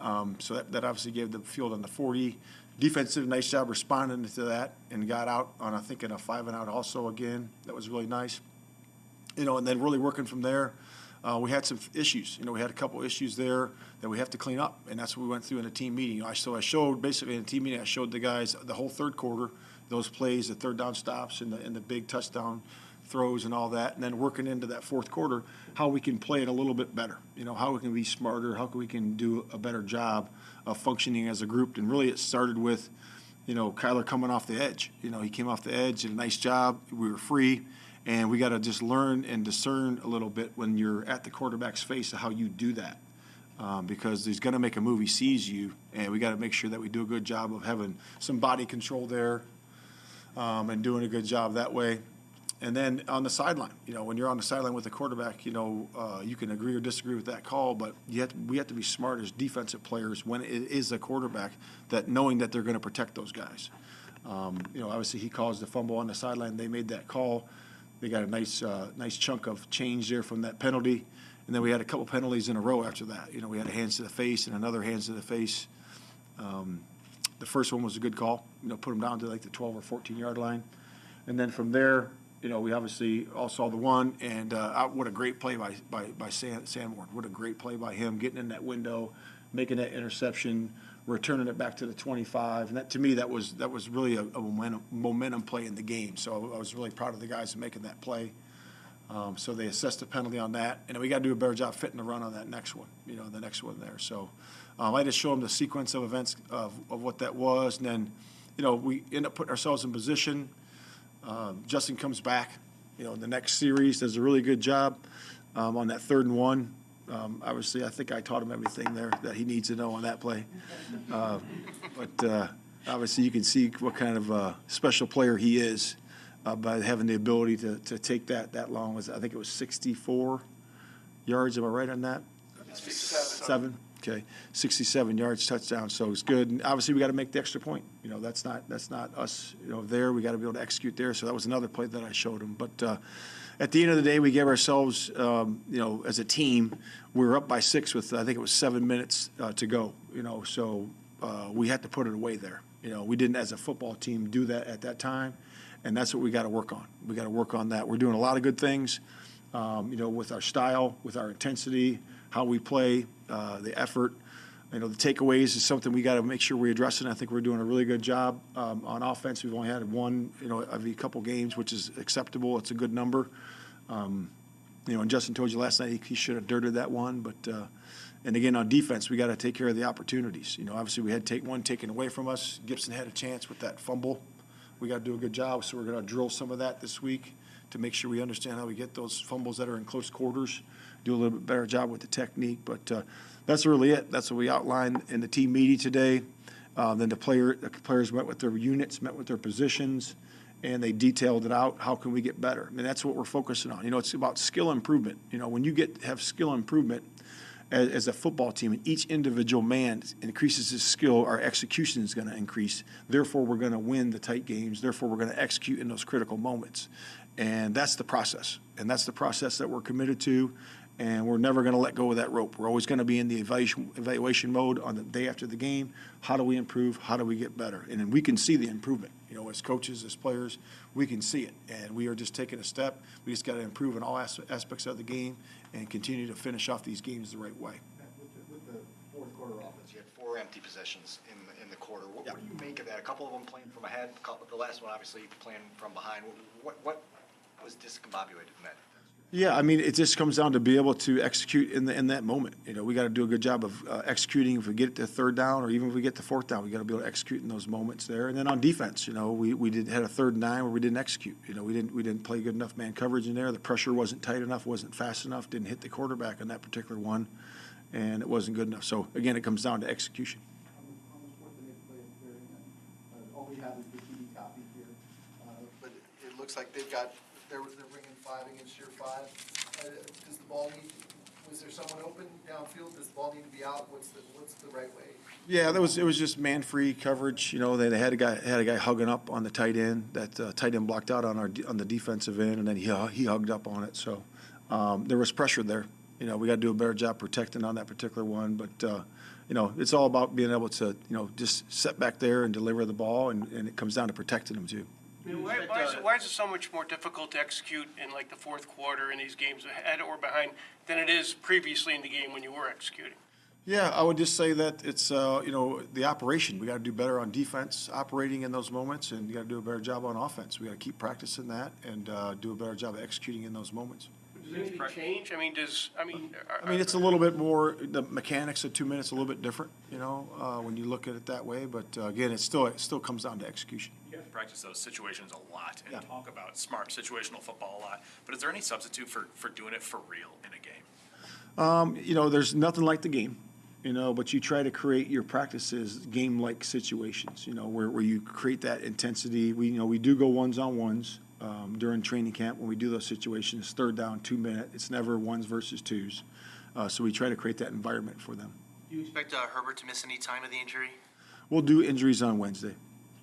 Um, so that, that obviously gave the field on the 40. Defense did a nice job responding to that and got out on, I think, in a five and out also again. That was really nice. You know, and then really working from there uh, we had some issues. You know, we had a couple issues there that we have to clean up, and that's what we went through in a team meeting. You know, I, so I showed basically in a team meeting, I showed the guys the whole third quarter, those plays, the third down stops, and the and the big touchdown throws and all that, and then working into that fourth quarter, how we can play it a little bit better. You know, how we can be smarter, how we can do a better job of functioning as a group. And really, it started with, you know, Kyler coming off the edge. You know, he came off the edge, did a nice job. We were free and we got to just learn and discern a little bit when you're at the quarterback's face of how you do that. Um, because he's going to make a move, he sees you, and we got to make sure that we do a good job of having some body control there um, and doing a good job that way. And then on the sideline, you know, when you're on the sideline with the quarterback, you know, uh, you can agree or disagree with that call, but you have to, we have to be smart as defensive players when it is a quarterback that knowing that they're going to protect those guys. Um, you know, obviously he caused the fumble on the sideline. They made that call. They got a nice uh, nice chunk of change there from that penalty, and then we had a couple penalties in a row after that. You know, we had a hands to the face and another hands to the face. Um, the first one was a good call. You know, put them down to like the 12 or 14 yard line, and then from there, You know, we obviously all saw the one, and uh, what a great play by by by San, Sanborn. What a great play by him, getting in that window, making that interception, returning it back to the 25. And that to me, that was that was really a, a momentum momentum play in the game. So I was really proud of the guys making that play. Um, so they assessed the penalty on that, and we got to do a better job fitting the run on that next one. You know, the next one there. So um, I just show them the sequence of events of, of what that was, and then you know we end up putting ourselves in position. Um, Justin comes back, you know, in the next series, does a really good job um, on that third and one. Um, obviously, I think I taught him everything there that he needs to know on that play. Uh, but uh, obviously, you can see what kind of uh, special player he is uh, by having the ability to, to take that that long. Was I think it was 64 yards. Am I right on that? Seven. Okay, 67 yards touchdown. So it's good. And obviously, we got to make the extra point. You know, that's not that's not us. You know, there we got to be able to execute there. So that was another play that I showed him. But uh, at the end of the day, we gave ourselves, um, you know, as a team, we were up by six with I think it was seven minutes uh, to go. You know, so uh, we had to put it away there. You know, we didn't as a football team do that at that time, and that's what we got to work on. We got to work on that. We're doing a lot of good things. Um, you know, with our style, with our intensity, how we play, uh, the effort. You know, the takeaways is something we got to make sure we address, and I think we're doing a really good job um, on offense. We've only had one, you know, of every couple games, which is acceptable. It's a good number. Um, you know, and Justin told you last night he, he should have dirted that one, but. Uh, and again, on defense, we got to take care of the opportunities. You know, obviously we had take one taken away from us. Gipson had a chance with that fumble. We got to do a good job, so we're going to drill some of that this week to make sure we understand how we get those fumbles that are in close quarters. Do a little bit better job with the technique, but uh, that's really it. That's what we outlined in the team meeting today. Uh, then the player, the players met with their units, met with their positions, and they detailed it out. How can we get better? I mean, that's what we're focusing on. You know, it's about skill improvement. You know, when you get have skill improvement as, as a football team, and each individual man increases his skill, our execution is going to increase. Therefore, we're going to win the tight games. Therefore, we're going to execute in those critical moments. And that's the process. And that's the process that we're committed to. And we're never going to let go of that rope. We're always going to be in the evaluation, evaluation mode on the day after the game. How do we improve? How do we get better? And then we can see the improvement. You know, as coaches, as players, we can see it. And we are just taking a step. We just got to improve in all as- aspects of the game and continue to finish off these games the right way. With the, with the fourth quarter offense, you had four empty possessions in the, in the quarter. What, what do you make of that? A couple of them playing from ahead, couple, the last one obviously playing from behind. What, what was discombobulated in that? Yeah, I mean, it just comes down to be able to execute in the in that moment. You know, we got to do a good job of uh, executing. If we get to third down, or even if we get to fourth down, we got to be able to execute in those moments there. And then on defense, you know, we, we did had a third and nine where we didn't execute. You know, we didn't we didn't play good enough man coverage in there. The pressure wasn't tight enough, wasn't fast enough, didn't hit the quarterback on that particular one, and it wasn't good enough. So again, it comes down to execution. All we have is the TV copy here. Uh, But it looks like they've got, they're, they're bringing five against your five. Uh, Does the ball need, was there someone open downfield? Does the ball need to be out? What's the, what's the right way? Yeah, that was it was just man free coverage. You know, they, they had a guy had a guy hugging up on the tight end. That uh, tight end blocked out on our on the defensive end, and then he he hugged up on it. So um, there was pressure there. You know, we got to do a better job protecting on that particular one. But uh, you know, it's all about being able to you know just set back there and deliver the ball, and, and it comes down to protecting them too. I Why, why is it, why is it so much more difficult to execute in like the fourth quarter in these games ahead or behind than it is previously in the game when you were executing? Yeah, I would just say that it's uh, you know the operation. We got to do better on defense, operating in those moments, and you got to do a better job on offense. We got to keep practicing that and uh, do a better job of executing in those moments. Does anything change? I mean, does, I mean. are- I mean, it's a little bit more, the mechanics of two minutes a little bit different, you know, uh, when you look at it that way. But uh, again, it still, it still comes down to execution. You practice those situations a lot and Yeah. talk about smart situational football a lot. But is there any substitute for, for doing it for real in a game? You know, there's nothing like the game, you know, but you try to create your practices game-like situations, you know, where, where you create that intensity. We, you know, we do go ones-on-ones um, during training camp when we do those situations, third down, two minute. It's never ones versus twos. Uh, So we try to create that environment for them. Do you expect uh, Herbert to miss any time of the injury? We'll do injuries on Wednesday,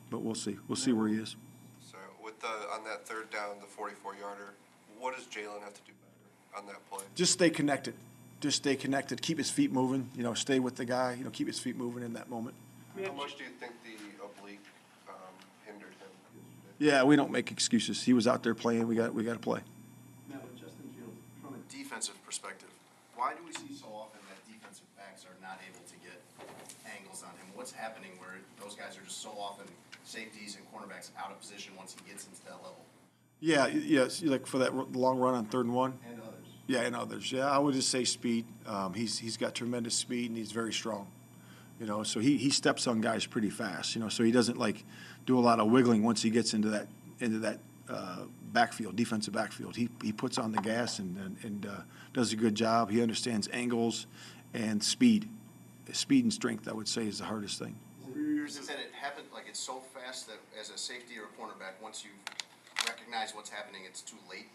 but we'll see. We'll see where he is. So with the, on that third down, the forty-four yarder, what does Jaylon have to do better on that play? just stay connected. Just stay connected. Keep his feet moving. You know, stay with the guy. You know, keep his feet moving in that moment. How much do you think the oblique um, hindered him? Yeah, we don't make excuses. He was out there playing. We got we got to play. Matt, with Justin Fields, from a Defensive perspective, why do we see so often that defensive backs are not able to get angles on him? What's happening where those guys are just so often safeties and cornerbacks out of position once he gets into that level? Yeah, yes, you like for that long run on third and one. And others. Yeah, and others. Yeah, I would just say speed. Um, he's he's got tremendous speed and he's very strong. You know, so he, he steps on guys pretty fast. You know, so he doesn't like do a lot of wiggling once he gets into that into that uh, backfield, defensive backfield. He he puts on the gas and and, and uh, does a good job. He understands angles and speed. Speed and strength, I would say, is the hardest thing. Is it that it happened, like it's so fast that as a safety or a cornerback, once you recognize what's happening, it's too late?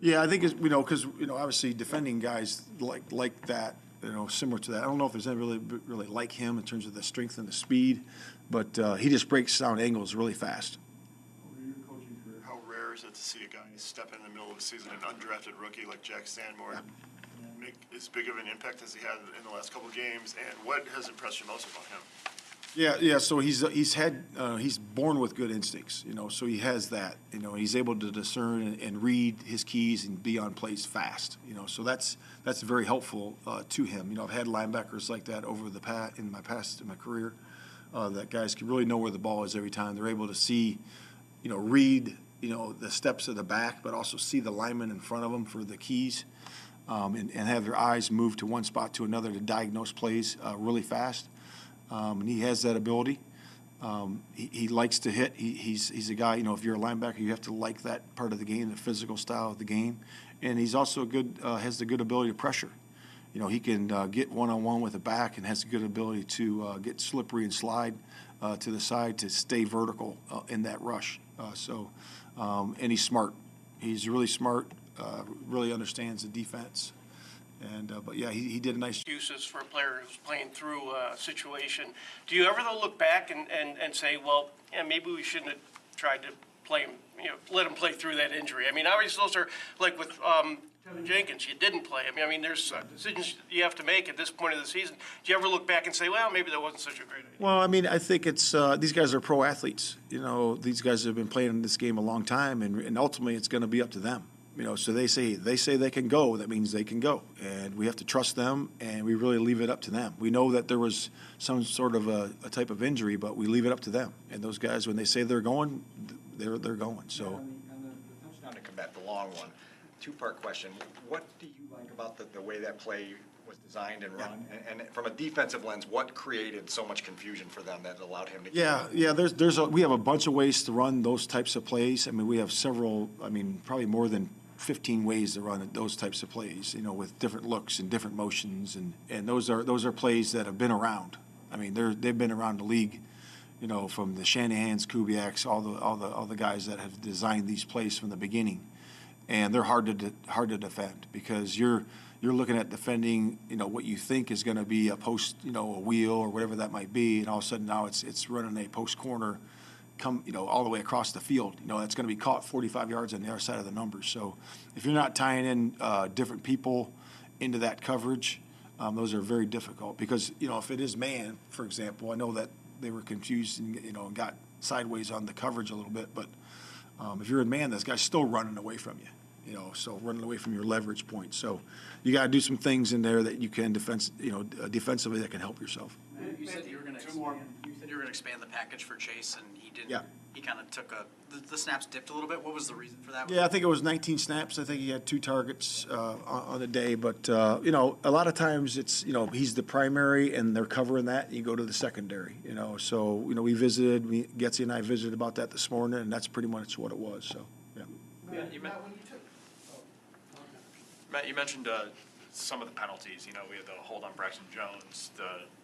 Yeah, I think it's, you know, because, you know, obviously defending guys like, like that, you know, similar to that. I don't know if there's any really, really like him in terms of the strength and the speed, but uh, he just breaks down angles really fast. How rare is it to see a guy step in the middle of the season, an undrafted rookie like Jack Sanborn, make as big of an impact as he had in the last couple of games? And what has impressed you most about him? Yeah, yeah. So he's he's had uh, he's born with good instincts, you know. So he has that, you know. He's able to discern and, and read his keys and be on plays fast, you know. So that's that's very helpful uh, to him. You know, I've had linebackers like that over the past in my past in my career. Uh, that guys can really know where the ball is every time. They're able to see, you know, read, you know, the steps of the back, but also see the lineman in front of them for the keys, um, and, and have their eyes move to one spot to another to diagnose plays uh, really fast um, and he has that ability. Um, he, he likes to hit. He, he's he's a guy. You know, if you're a linebacker, you have to like that part of the game, the physical style of the game. And he's also a good uh, has the good ability to pressure. You know, he can uh, get one on one with a back and has a good ability to uh, get slippery and slide uh, to the side to stay vertical uh, in that rush. Uh, so, um, and he's smart. He's really smart. Really understands the defense. And uh, but yeah, he, he did a nice excuses for a player who's playing through a situation. Do you ever though look back and, and, and say, well, yeah, maybe we shouldn't have tried to play him, you know, let him play through that injury? I mean, obviously those are like with um, Teven Jenkins, you didn't play him. I mean, there's uh, decisions you have to make at this point of the season. Do you ever look back and say, well, maybe that wasn't such a great idea? Well, I mean, I think it's uh, these guys are pro athletes. You know, these guys have been playing in this game a long time, and, and ultimately, it's going to be up to them. You know, so they say they say they can go. That means they can go, and we have to trust them, and we really leave it up to them. We know that there was some sort of a, a type of injury, but we leave it up to them. And those guys, when they say they're going, they're they're going. So. Touchdown to Kmet the long one. Two-part question. What do you like about the, the way that play was designed and run? And, and from a defensive lens, what created so much confusion for them that allowed him to? Yeah, yeah. There's there's a, we have a bunch of ways to run those types of plays. I mean, we have several. I mean, probably more than 15 ways to run those types of plays. You know, with different looks and different motions, and and those are those are plays that have been around. I mean, they're they've been around the league. You know, from the Shanahan's, Kubiaks, all the all the all the guys that have designed these plays from the beginning, and they're hard to de- hard to defend because you're you're looking at defending, you know, what you think is going to be a post, you know, a wheel or whatever that might be, and all of a sudden now it's it's running a post corner, come, you know, all the way across the field. You know, that's going to be caught 45 yards on the other side of the numbers. So if you're not tying in uh, different people into that coverage, um, those are very difficult because you know if it is man, for example, I know that they were confused and you know and got sideways on the coverage a little bit, but um, if you're in man, this guy's still running away from you you know, so running away from your leverage point. So you got to do some things in there that you can defense, you know, defensively that can help yourself. You said you were going to expand. You said you were going to expand the package for Chase, and he didn't. Yeah. He kind of took a. The, the snaps dipped a little bit. What was the reason for that? Yeah, I think it was 19 snaps. I think he had two targets uh, on, on the day. But uh, you know, a lot of times it's you know he's the primary and they're covering that. You go to the secondary. You know, so you know we visited. We, Getsy and I visited about that this morning, and that's pretty much what it was. So yeah. Yeah, you meant, Matt, you mentioned uh, some of the penalties. You know, we had the hold on Braxton Jones, the the, the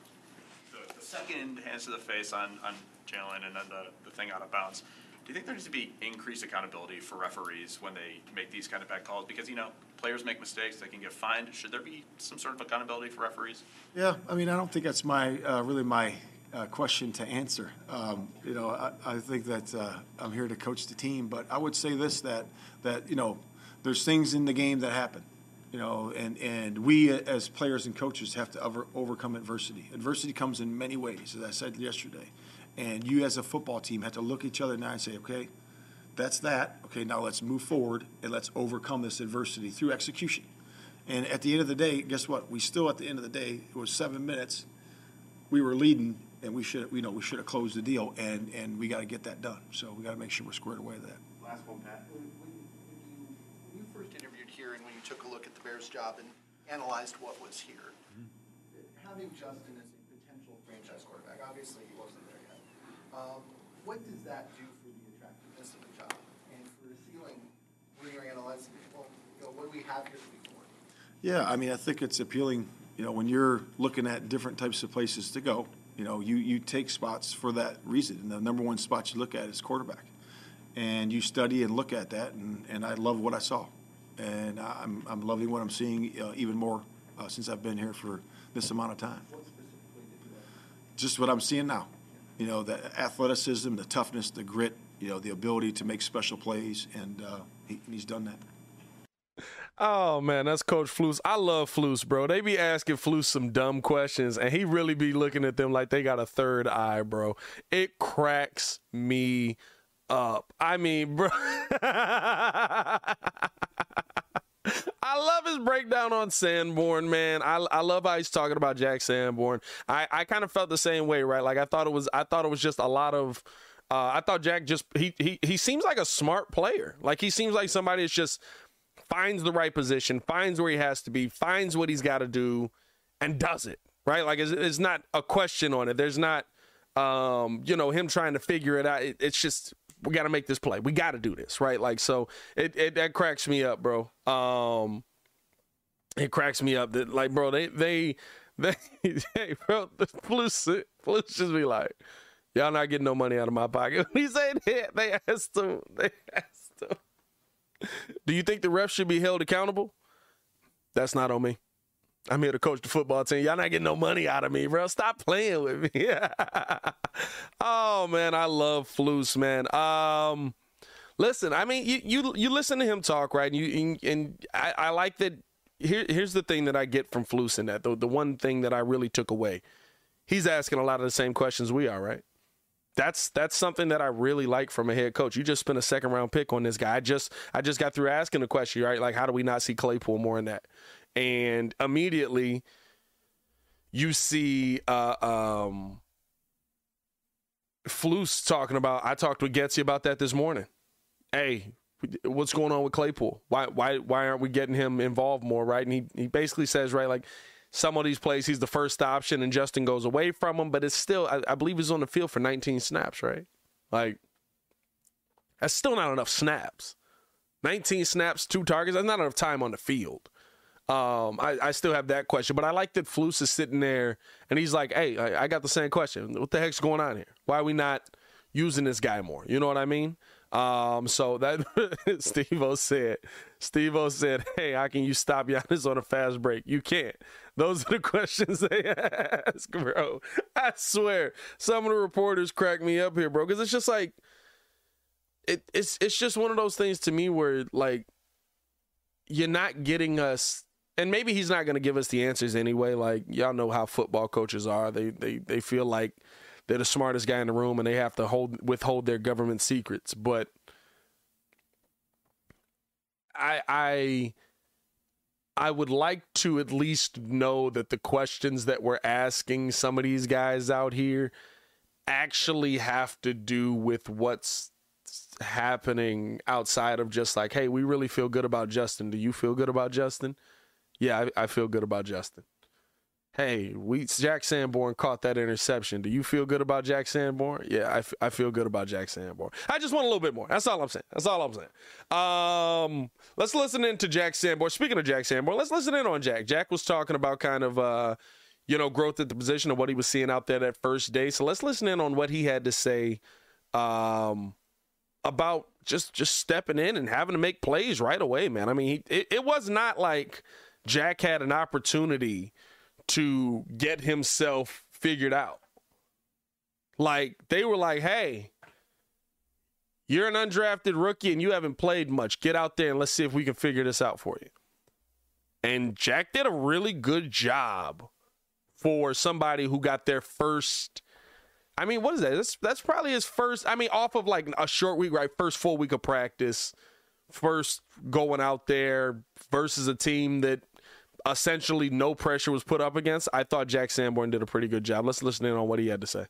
second hands to the face on on Jaylon, and then the, the thing out of bounds. Do you think there needs to be increased accountability for referees when they make these kind of bad calls? Because you know, players make mistakes; they can get fined. Should there be some sort of accountability for referees? Yeah, I mean, I don't think that's my uh, really my uh, question to answer. Um, you know, I, I think that uh, I'm here to coach the team, but I would say this that that you know, there's things in the game that happen. You know, and, and we as players and coaches have to over, overcome adversity. Adversity comes in many ways, as I said yesterday. And you as a football team have to look at each other now and say, okay, that's that. Okay, now let's move forward and let's overcome this adversity through execution. And at the end of the day, guess what? We still, at the end of the day, it was seven minutes. We were leading, and we should, you know, we should have closed the deal, and and we got to get that done. So we got to make sure we're squared away with that. Last one, Pat. When you first interviewed here and when you took a look at the Bears' job and analyzed what was here, having Justin as a potential franchise quarterback, obviously he wasn't there yet. Um, what does that do for the attractiveness of the job and for the ceiling when you're analyzing, well, you know, what do we have here before? Yeah, I mean, I think it's appealing. You know, when you're looking at different types of places to go, you know, you you take spots for that reason. And the number one spot you look at is quarterback, and you study and look at that. And, and I love what I saw, and I'm I'm loving what I'm seeing uh, even more uh, since I've been here for this amount of time. Just what I'm seeing now, you know, the athleticism, the toughness, the grit, you know, the ability to make special plays, and uh, he, he's done that. Oh man, that's Coach Flus. I love Flus, bro. They be asking Flus some dumb questions, and he really be looking at them like they got a third eye, bro. It cracks me up. I mean, bro. I love his breakdown on Sanborn, man. I, I love how he's talking about Jack Sanborn. I, I kind of felt the same way, right? Like I thought it was I thought it was just a lot of uh, I thought Jack just he he he seems like a smart player. Like he seems like somebody that's just finds the right position, finds where he has to be, finds what he's got to do, and does it. Right? Like it's, it's not a question on it. There's not um, you know, him trying to figure it out. It, it's just we got to make this play. We got to do this, right? Like so, it, it that cracks me up, bro. Um, it cracks me up that like, bro, they they they, hey, bro, the Flus Flus just be like, y'all not getting no money out of my pocket. When he said that, they asked him, they asked him, do you think the refs should be held accountable? That's not on me. I'm here to coach the football team. Y'all not getting no money out of me, bro. Stop playing with me. oh man, I love Flus, man. Um, listen, I mean, you you you listen to him talk, right? And you and, I, I like that. Here, here's the thing that I get from Flus in that. The the one thing that I really took away, he's asking a lot of the same questions we are, right? That's that's something that I really like from a head coach. You just spent a second round pick on this guy. I just I just got through asking the question, right? Like, how do we not see Claypool more in that? And immediately you see uh, um, talking about. I talked with Getsy about that this morning. Hey, what's going on with Claypool? Why why why aren't we getting him involved more? Right, and he he basically says right like. Some of these plays, he's the first option, and Justin goes away from him. But it's still, I, I believe, he's on the field for 19 snaps, right? Like, that's still not enough snaps. 19 snaps, two targets. That's not enough time on the field. Um, I, I, still have that question, but I like that Flus is sitting there and he's like, "Hey, I, I, got the same question. What the heck's going on here? Why are we not using this guy more? You know what I mean?" Um, so that Steve-O said, Steve-O said, "Hey, how can you stop Giannis on a fast break? You can't." Those are the questions they ask, bro. I swear, some of the reporters crack me up here, bro, because it's just like, it, it's it's just one of those things to me where like you're not getting us and maybe he's not going to give us the answers anyway. Like y'all know how football coaches are; they they they feel like they're the smartest guy in the room, and they have to hold withhold their government secrets. But I I I would like to at least know that the questions that we're asking some of these guys out here actually have to do with what's happening outside of just like, hey, we really feel good about Justin. Do you feel good about Justin? Yeah, I, I feel good about Justin. Hey, we Jack Sanborn caught that interception. Do you feel good about Jack Sanborn? Yeah, I, f- I feel good about Jack Sanborn. I just want a little bit more. That's all I'm saying. That's all I'm saying. Um, let's listen in to Jack Sanborn. Speaking of Jack Sanborn, let's listen in on Jack. Jack was talking about kind of uh, you know, growth at the position of what he was seeing out there that first day. So let's listen in on what he had to say um, about just just stepping in and having to make plays right away, man. I mean, he, it, it was not like Jack had an opportunity to get himself figured out. Like they were like, "Hey, you're an undrafted rookie and you haven't played much. Get out there and let's see if we can figure this out for you." And Jack did a really good job for somebody who got their first I mean, what is that? That's that's probably his first. I mean, off of like a short week, right? First full week of practice, first going out there versus a team that essentially no pressure was put up against. I thought Jack Sanborn did a pretty good job. Let's listen in on what he had to say.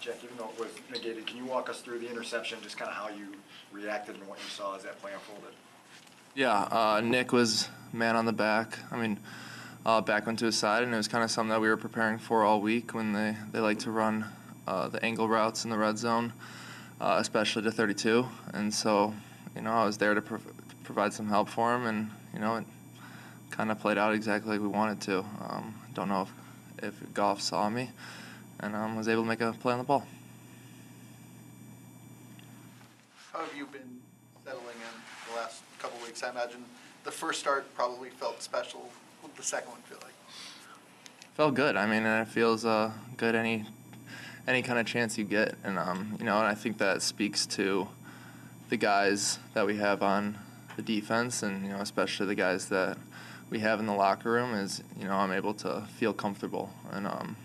Jack, even though it was negated, can you walk us through the interception, just kind of how you reacted and what you saw as that play unfolded? Yeah, uh, Nick was man on the back. I mean, uh, back went to his side, and it was kind of something that we were preparing for all week when they, they like to run uh, the angle routes in the red zone, uh, especially to 32. And so, you know, I was there to prov- provide some help for him, and, you know, it kind of played out exactly like we wanted to. Um, don't know if, if Goff saw me and um, was able to make a play on the ball. How have you been settling in the last couple weeks? I imagine the first start probably felt special. What did the second one feel like? felt good. I mean, it feels uh, good any any kind of chance you get, and um, you know, and I think that speaks to the guys that we have on the defense, and you know, especially the guys that we have in the locker room. Is you know, I'm able to feel comfortable and um,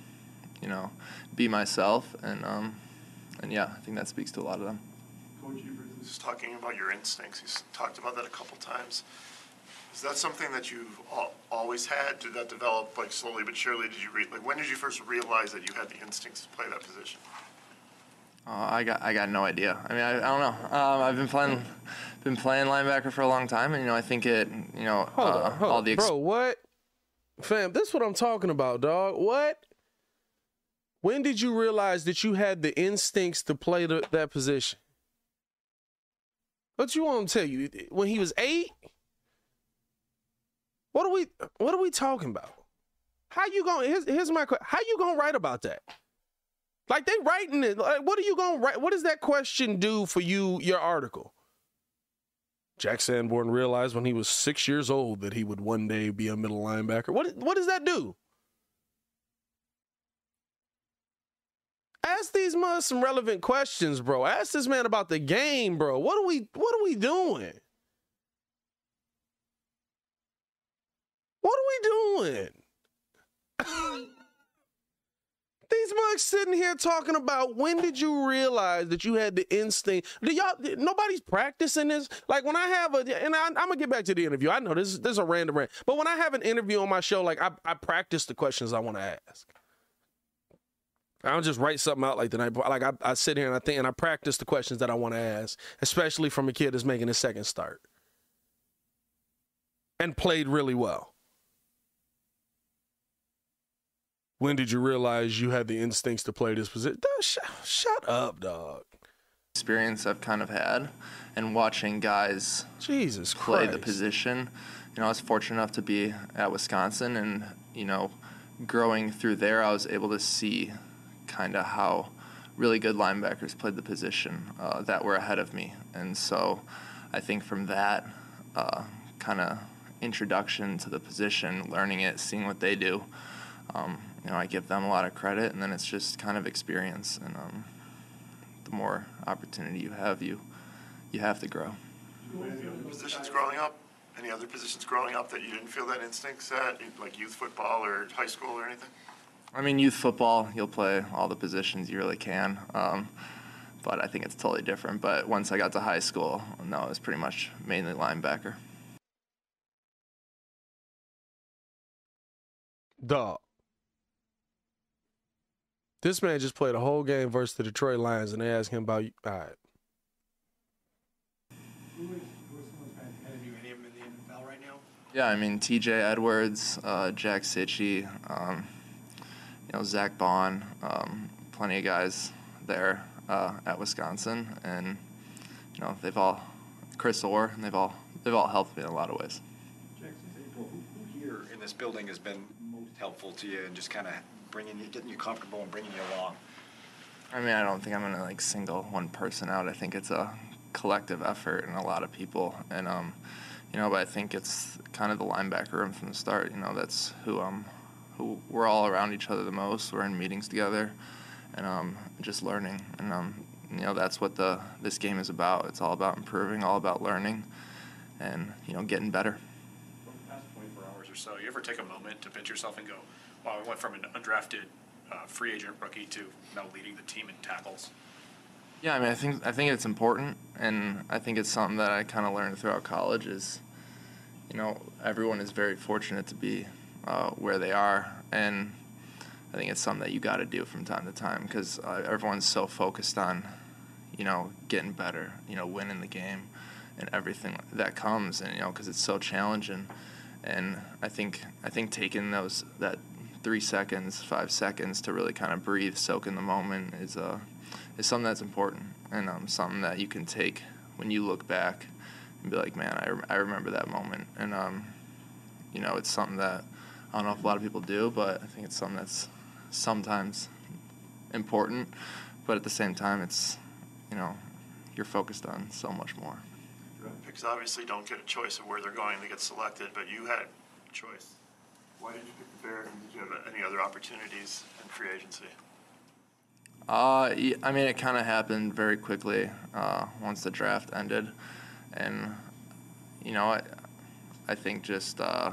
you know, be myself, and um, and yeah, I think that speaks to a lot of them. Coach Ebert was talking about your instincts. He's talked about that a couple times. Is that something that you've always had? Did that develop like slowly but surely? Did you re- like when did you first realize that you had the instincts to play that position? Uh, I got I got no idea. I mean, I, I don't know. Um, I've been playing been playing linebacker for a long time, and you know, I think it. You know, Hold uh, on, hold all the ex- bro. What, fam? This is what I'm talking about, dog. What? When did you realize that you had the instincts to play the, that position? What you want to tell you? When he was eight? What are we? What are we talking about? How you going? Here's, here's my question. How you gonna write about that? Like they writing it. Like, what are you gonna write? What does that question do for you? Your article. Jack Sanborn realized when he was six years old that he would one day be a middle linebacker. What what does that do? Ask these mother some relevant questions, bro. Ask this man about the game, bro. What are we what are we doing? What are we doing? These mugs sitting here talking about when did you realize that you had the instinct? Do y'all? Nobody's practicing this. Like when I have a, and I, am gonna get back to the interview. I know this, this is a random rant, but when I have an interview on my show, like I, I practice the questions I want to ask. I don't just write something out like that. I, like I, I sit here and I think and I practice the questions that I want to ask, especially from a kid that's making his second start and played really well. When did you realize you had the instincts to play this position? Sh- shut up, dog. experience I've kind of had and watching guys Jesus play the position. You know, I was fortunate enough to be at Wisconsin and, you know, growing through there, I was able to see kind of how really good linebackers played the position uh, that were ahead of me. And so I think from that uh, kind of introduction to the position, learning it, seeing what they do, um, you know, I give them a lot of credit, and then it's just kind of experience. And um, the more opportunity you have, you you have to grow. Any other positions growing up? Any other positions growing up that you didn't feel that instincts at, like youth football or high school or anything? I mean, youth football, you'll play all the positions you really can. Um, but I think it's totally different. But once I got to high school, no, it was pretty much mainly linebacker. Dog. This man just played a whole game versus the Detroit Lions, and they asked him about. All right. Yeah, I mean, TJ Edwards, uh, Jack Cichy, um, you know, Zack Baun, um, plenty of guys there uh, at Wisconsin. And, you know, they've all, Chris Orr, and they've all, they've all helped me in a lot of ways. Who here in this building has been most helpful to you and just kind of bringing you, getting you comfortable and bringing you along? I mean, I don't think I'm gonna like single one person out. I think it's a collective effort and a lot of people, and um, you know, but I think it's kind of the linebacker room from the start. You know, that's who um, who we're all around each other the most. We're in meetings together, and um, just learning, and um, you know, that's what the this game is about. It's all about improving, all about learning, and you know, getting better. past 24 hours or so, you ever take a moment to pinch yourself and go, wow, we went from an undrafted uh, free agent rookie to now leading the team in tackles? Yeah, I mean, I think I think it's important, and I think it's something that I kind of learned throughout college. Is you know, everyone is very fortunate to be uh, where they are, and I think it's something that you got to do from time to time because uh, everyone's so focused on, you know, getting better, you know, winning the game, and everything that comes, and you know, because it's so challenging, and I think I think taking those that three seconds, five seconds to really kind of breathe, soak in the moment is uh, is something that's important, and um, something that you can take when you look back and be like, man, I, rem- I remember that moment. And, um, you know, it's something that I don't know if a lot of people do, but I think it's something that's sometimes important. But at the same time, it's, you know, you're focused on so much more. Picks obviously don't get a choice of where they're going to get selected, but you had a choice. Why did you pick the and did you have any other opportunities in free agency? Uh, I mean, it kind of happened very quickly uh, once the draft ended, and you know, I, I think just uh,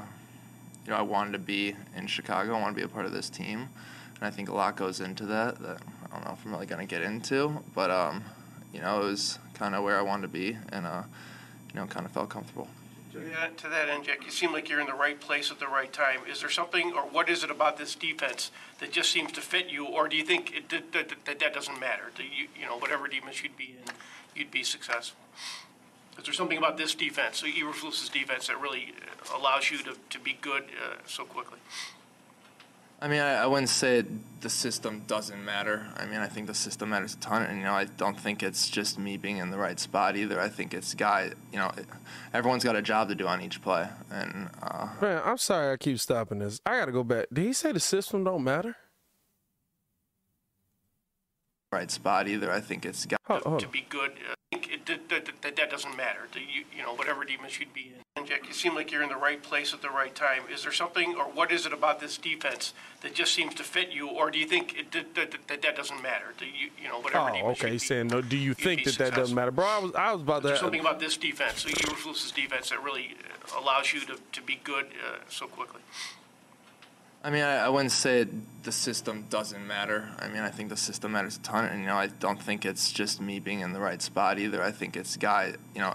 you know, I wanted to be in Chicago. I want to be a part of this team, and I think a lot goes into that. That I don't know if I'm really gonna get into, but um, you know, it was kind of where I wanted to be, and uh, you know, kind of felt comfortable. To that, to that end, Jack, you seem like you're in the right place at the right time. Is there something, or what is it about this defense that just seems to fit you, or do you think it, that, that, that that doesn't matter? Do you, you know, whatever defense you'd be in, you'd be successful? Is there something about this defense, Eberflus's defense, that really allows you to, to be good uh, so quickly? I mean, I, I wouldn't say the system doesn't matter. I mean, I think the system matters a ton, and you know, I don't think it's just me being in the right spot either. I think it's guy. You know, everyone's got a job to do on each play, and uh, Man, I'm sorry I keep stopping this. I got to go back. Did he say the system don't matter? Right spot either. I think it's guy. To be good, uh, I think it, that, that, that, that doesn't matter. You, you know, whatever defense you'd be in. And Jack, you seem like you're in the right place at the right time. Is there something, or what is it about this defense that just seems to fit you, or do you think it, that, that, that, that doesn't matter? Do you, you know, whatever Oh, defense okay. you'd He's be saying, no, do you think be that that doesn't matter, bro? I was, I was about Is there to. something about this defense, the Eberflus's defense, that really uh, allows you to, to be good uh, so quickly? I mean, I, I wouldn't say the system doesn't matter. I mean, I think the system matters a ton, and you know, I don't think it's just me being in the right spot either. I think it's guy. You know,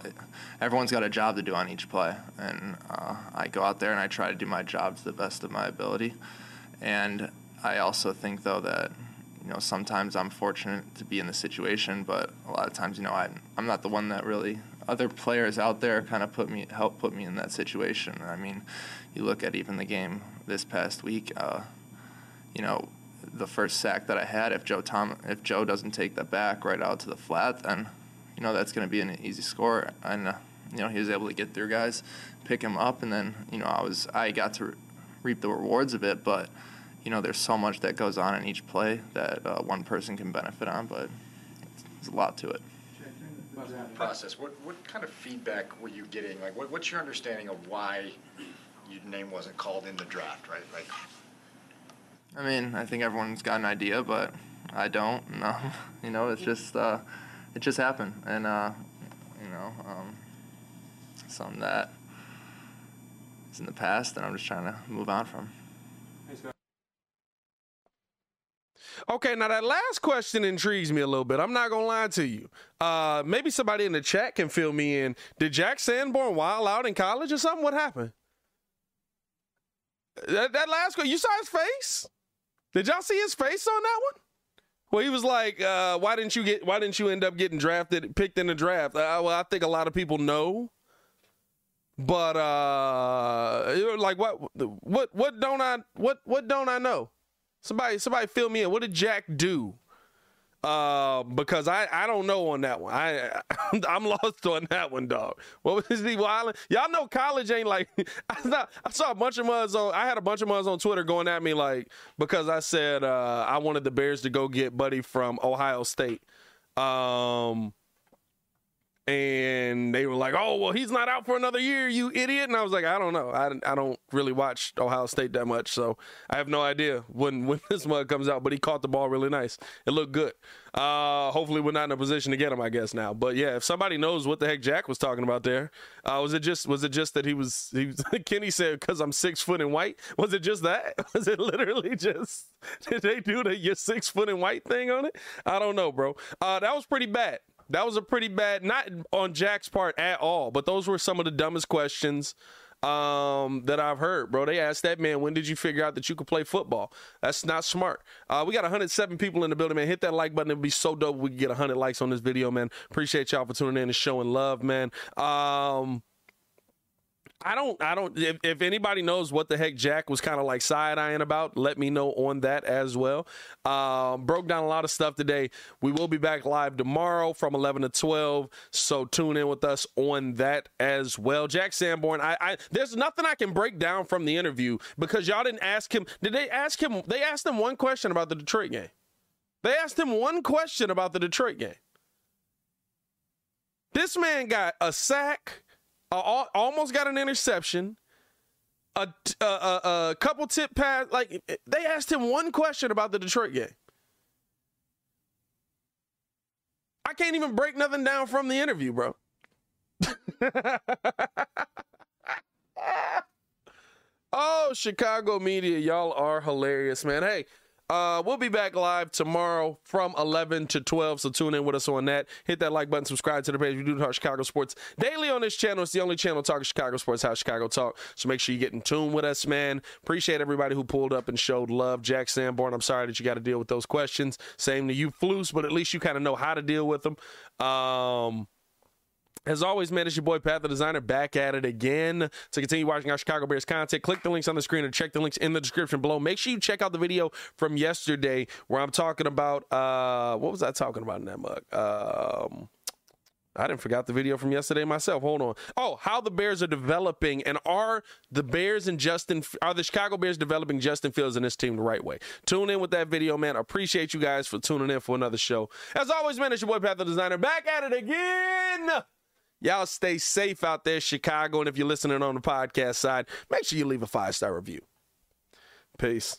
everyone's got a job to do on each play, and uh, I go out there and I try to do my job to the best of my ability. And I also think though that you know sometimes I'm fortunate to be in the situation, but a lot of times you know I I'm not the one that really other players out there kind of put me help put me in that situation. I mean, you look at even the game this past week. Uh, you know, the first sack that I had, if Joe Tom, if Joe doesn't take that back right out to the flat, then you know that's going to be an easy score. And uh, you know he was able to get through guys, pick him up, and then you know I was I got to reap the rewards of it. But you know there's so much that goes on in each play that uh, one person can benefit on, but there's a lot to it. Process, what, what kind of feedback were you getting? Like, what, what's your understanding of why your name wasn't called in the draft, right? Like, I mean, I think everyone's got an idea, but I don't. No, you know, it's just uh, it just happened, and uh, you know, um, something that is in the past, and I'm just trying to move on from. Okay, now that last question intrigues me a little bit. I'm not gonna lie to you. Uh, maybe somebody in the chat can fill me in. Did Jack Sanborn wild out in college or something? What happened? That, that last question, you saw his face? Did y'all see his face on that one? Well, he was like, uh, "Why didn't you get? Why didn't you end up getting drafted, picked in the draft?" Uh, well, I think a lot of people know, but uh, like, what, what, what don't I, what, what don't I know? Somebody, somebody, fill me in. What did Jack do? Uh, because I, I don't know on that one. I, I'm lost on that one, dog. What was he wilding? Y'all know college ain't like. I saw, I saw a bunch of muds on. I had a bunch of muds on Twitter going at me like because I said uh, I wanted the Bears to go get Buddy from Ohio State. Um, and they were like, "Oh, well, he's not out for another year, you idiot." And I was like, "I don't know. I, I don't really watch Ohio State that much, so I have no idea when when this mug comes out." But he caught the ball really nice. It looked good. Uh, hopefully, we're not in a position to get him. I guess now. But yeah, if somebody knows what the heck Jack was talking about there, uh, was it just was it just that he was he was, Kenny said because I'm six foot and white? Was it just that? Was it literally just did they do the your six foot and white thing on it? I don't know, bro. Uh, that was pretty bad. That was a pretty bad, not on Jack's part at all, but those were some of the dumbest questions um, that I've heard, bro. They asked that man, when did you figure out that you could play football? That's not smart. Uh, we got 107 people in the building, man. Hit that like button. It'd be so dope. We could get 100 likes on this video, man. Appreciate y'all for tuning in and showing love, man. Um, I don't, I don't. If, if anybody knows what the heck Jack was kind of like side eyeing about, let me know on that as well. Um, broke down a lot of stuff today. We will be back live tomorrow from 11 to 12, so tune in with us on that as well. Jack Sanborn, I, I there's nothing I can break down from the interview because y'all didn't ask him. Did they ask him? They asked him one question about the Detroit game. They asked him one question about the Detroit game. This man got a sack almost got an interception, a, a, a, couple tip pass. Like they asked him one question about the Detroit game. I can't even break nothing down from the interview, bro. oh, Chicago media, y'all are hilarious, man. Hey, uh, we'll be back live tomorrow from 11 to 12, so tune in with us on that. Hit that like button, subscribe to the page. We do talk Chicago sports daily on this channel. It's the only channel talking Chicago sports, how Chicago talk. So make sure you get in tune with us, man. Appreciate everybody who pulled up and showed love. Jack Sanborn, I'm sorry that you got to deal with those questions. Same to you, Flus, but at least you kind of know how to deal with them. Um, as always, man, it's your boy Pat the Designer back at it again. To continue watching our Chicago Bears content, click the links on the screen or check the links in the description below. Make sure you check out the video from yesterday where I'm talking about uh what was I talking about in that mug? Um I didn't forget the video from yesterday myself. Hold on. Oh, how the Bears are developing and are the Bears and Justin are the Chicago Bears developing Justin Fields and this team the right way? Tune in with that video, man. Appreciate you guys for tuning in for another show. As always, man, it's your boy Pat the Designer back at it again. Y'all stay safe out there, Chicago. And if you're listening on the podcast side, make sure you leave a five star review. Peace.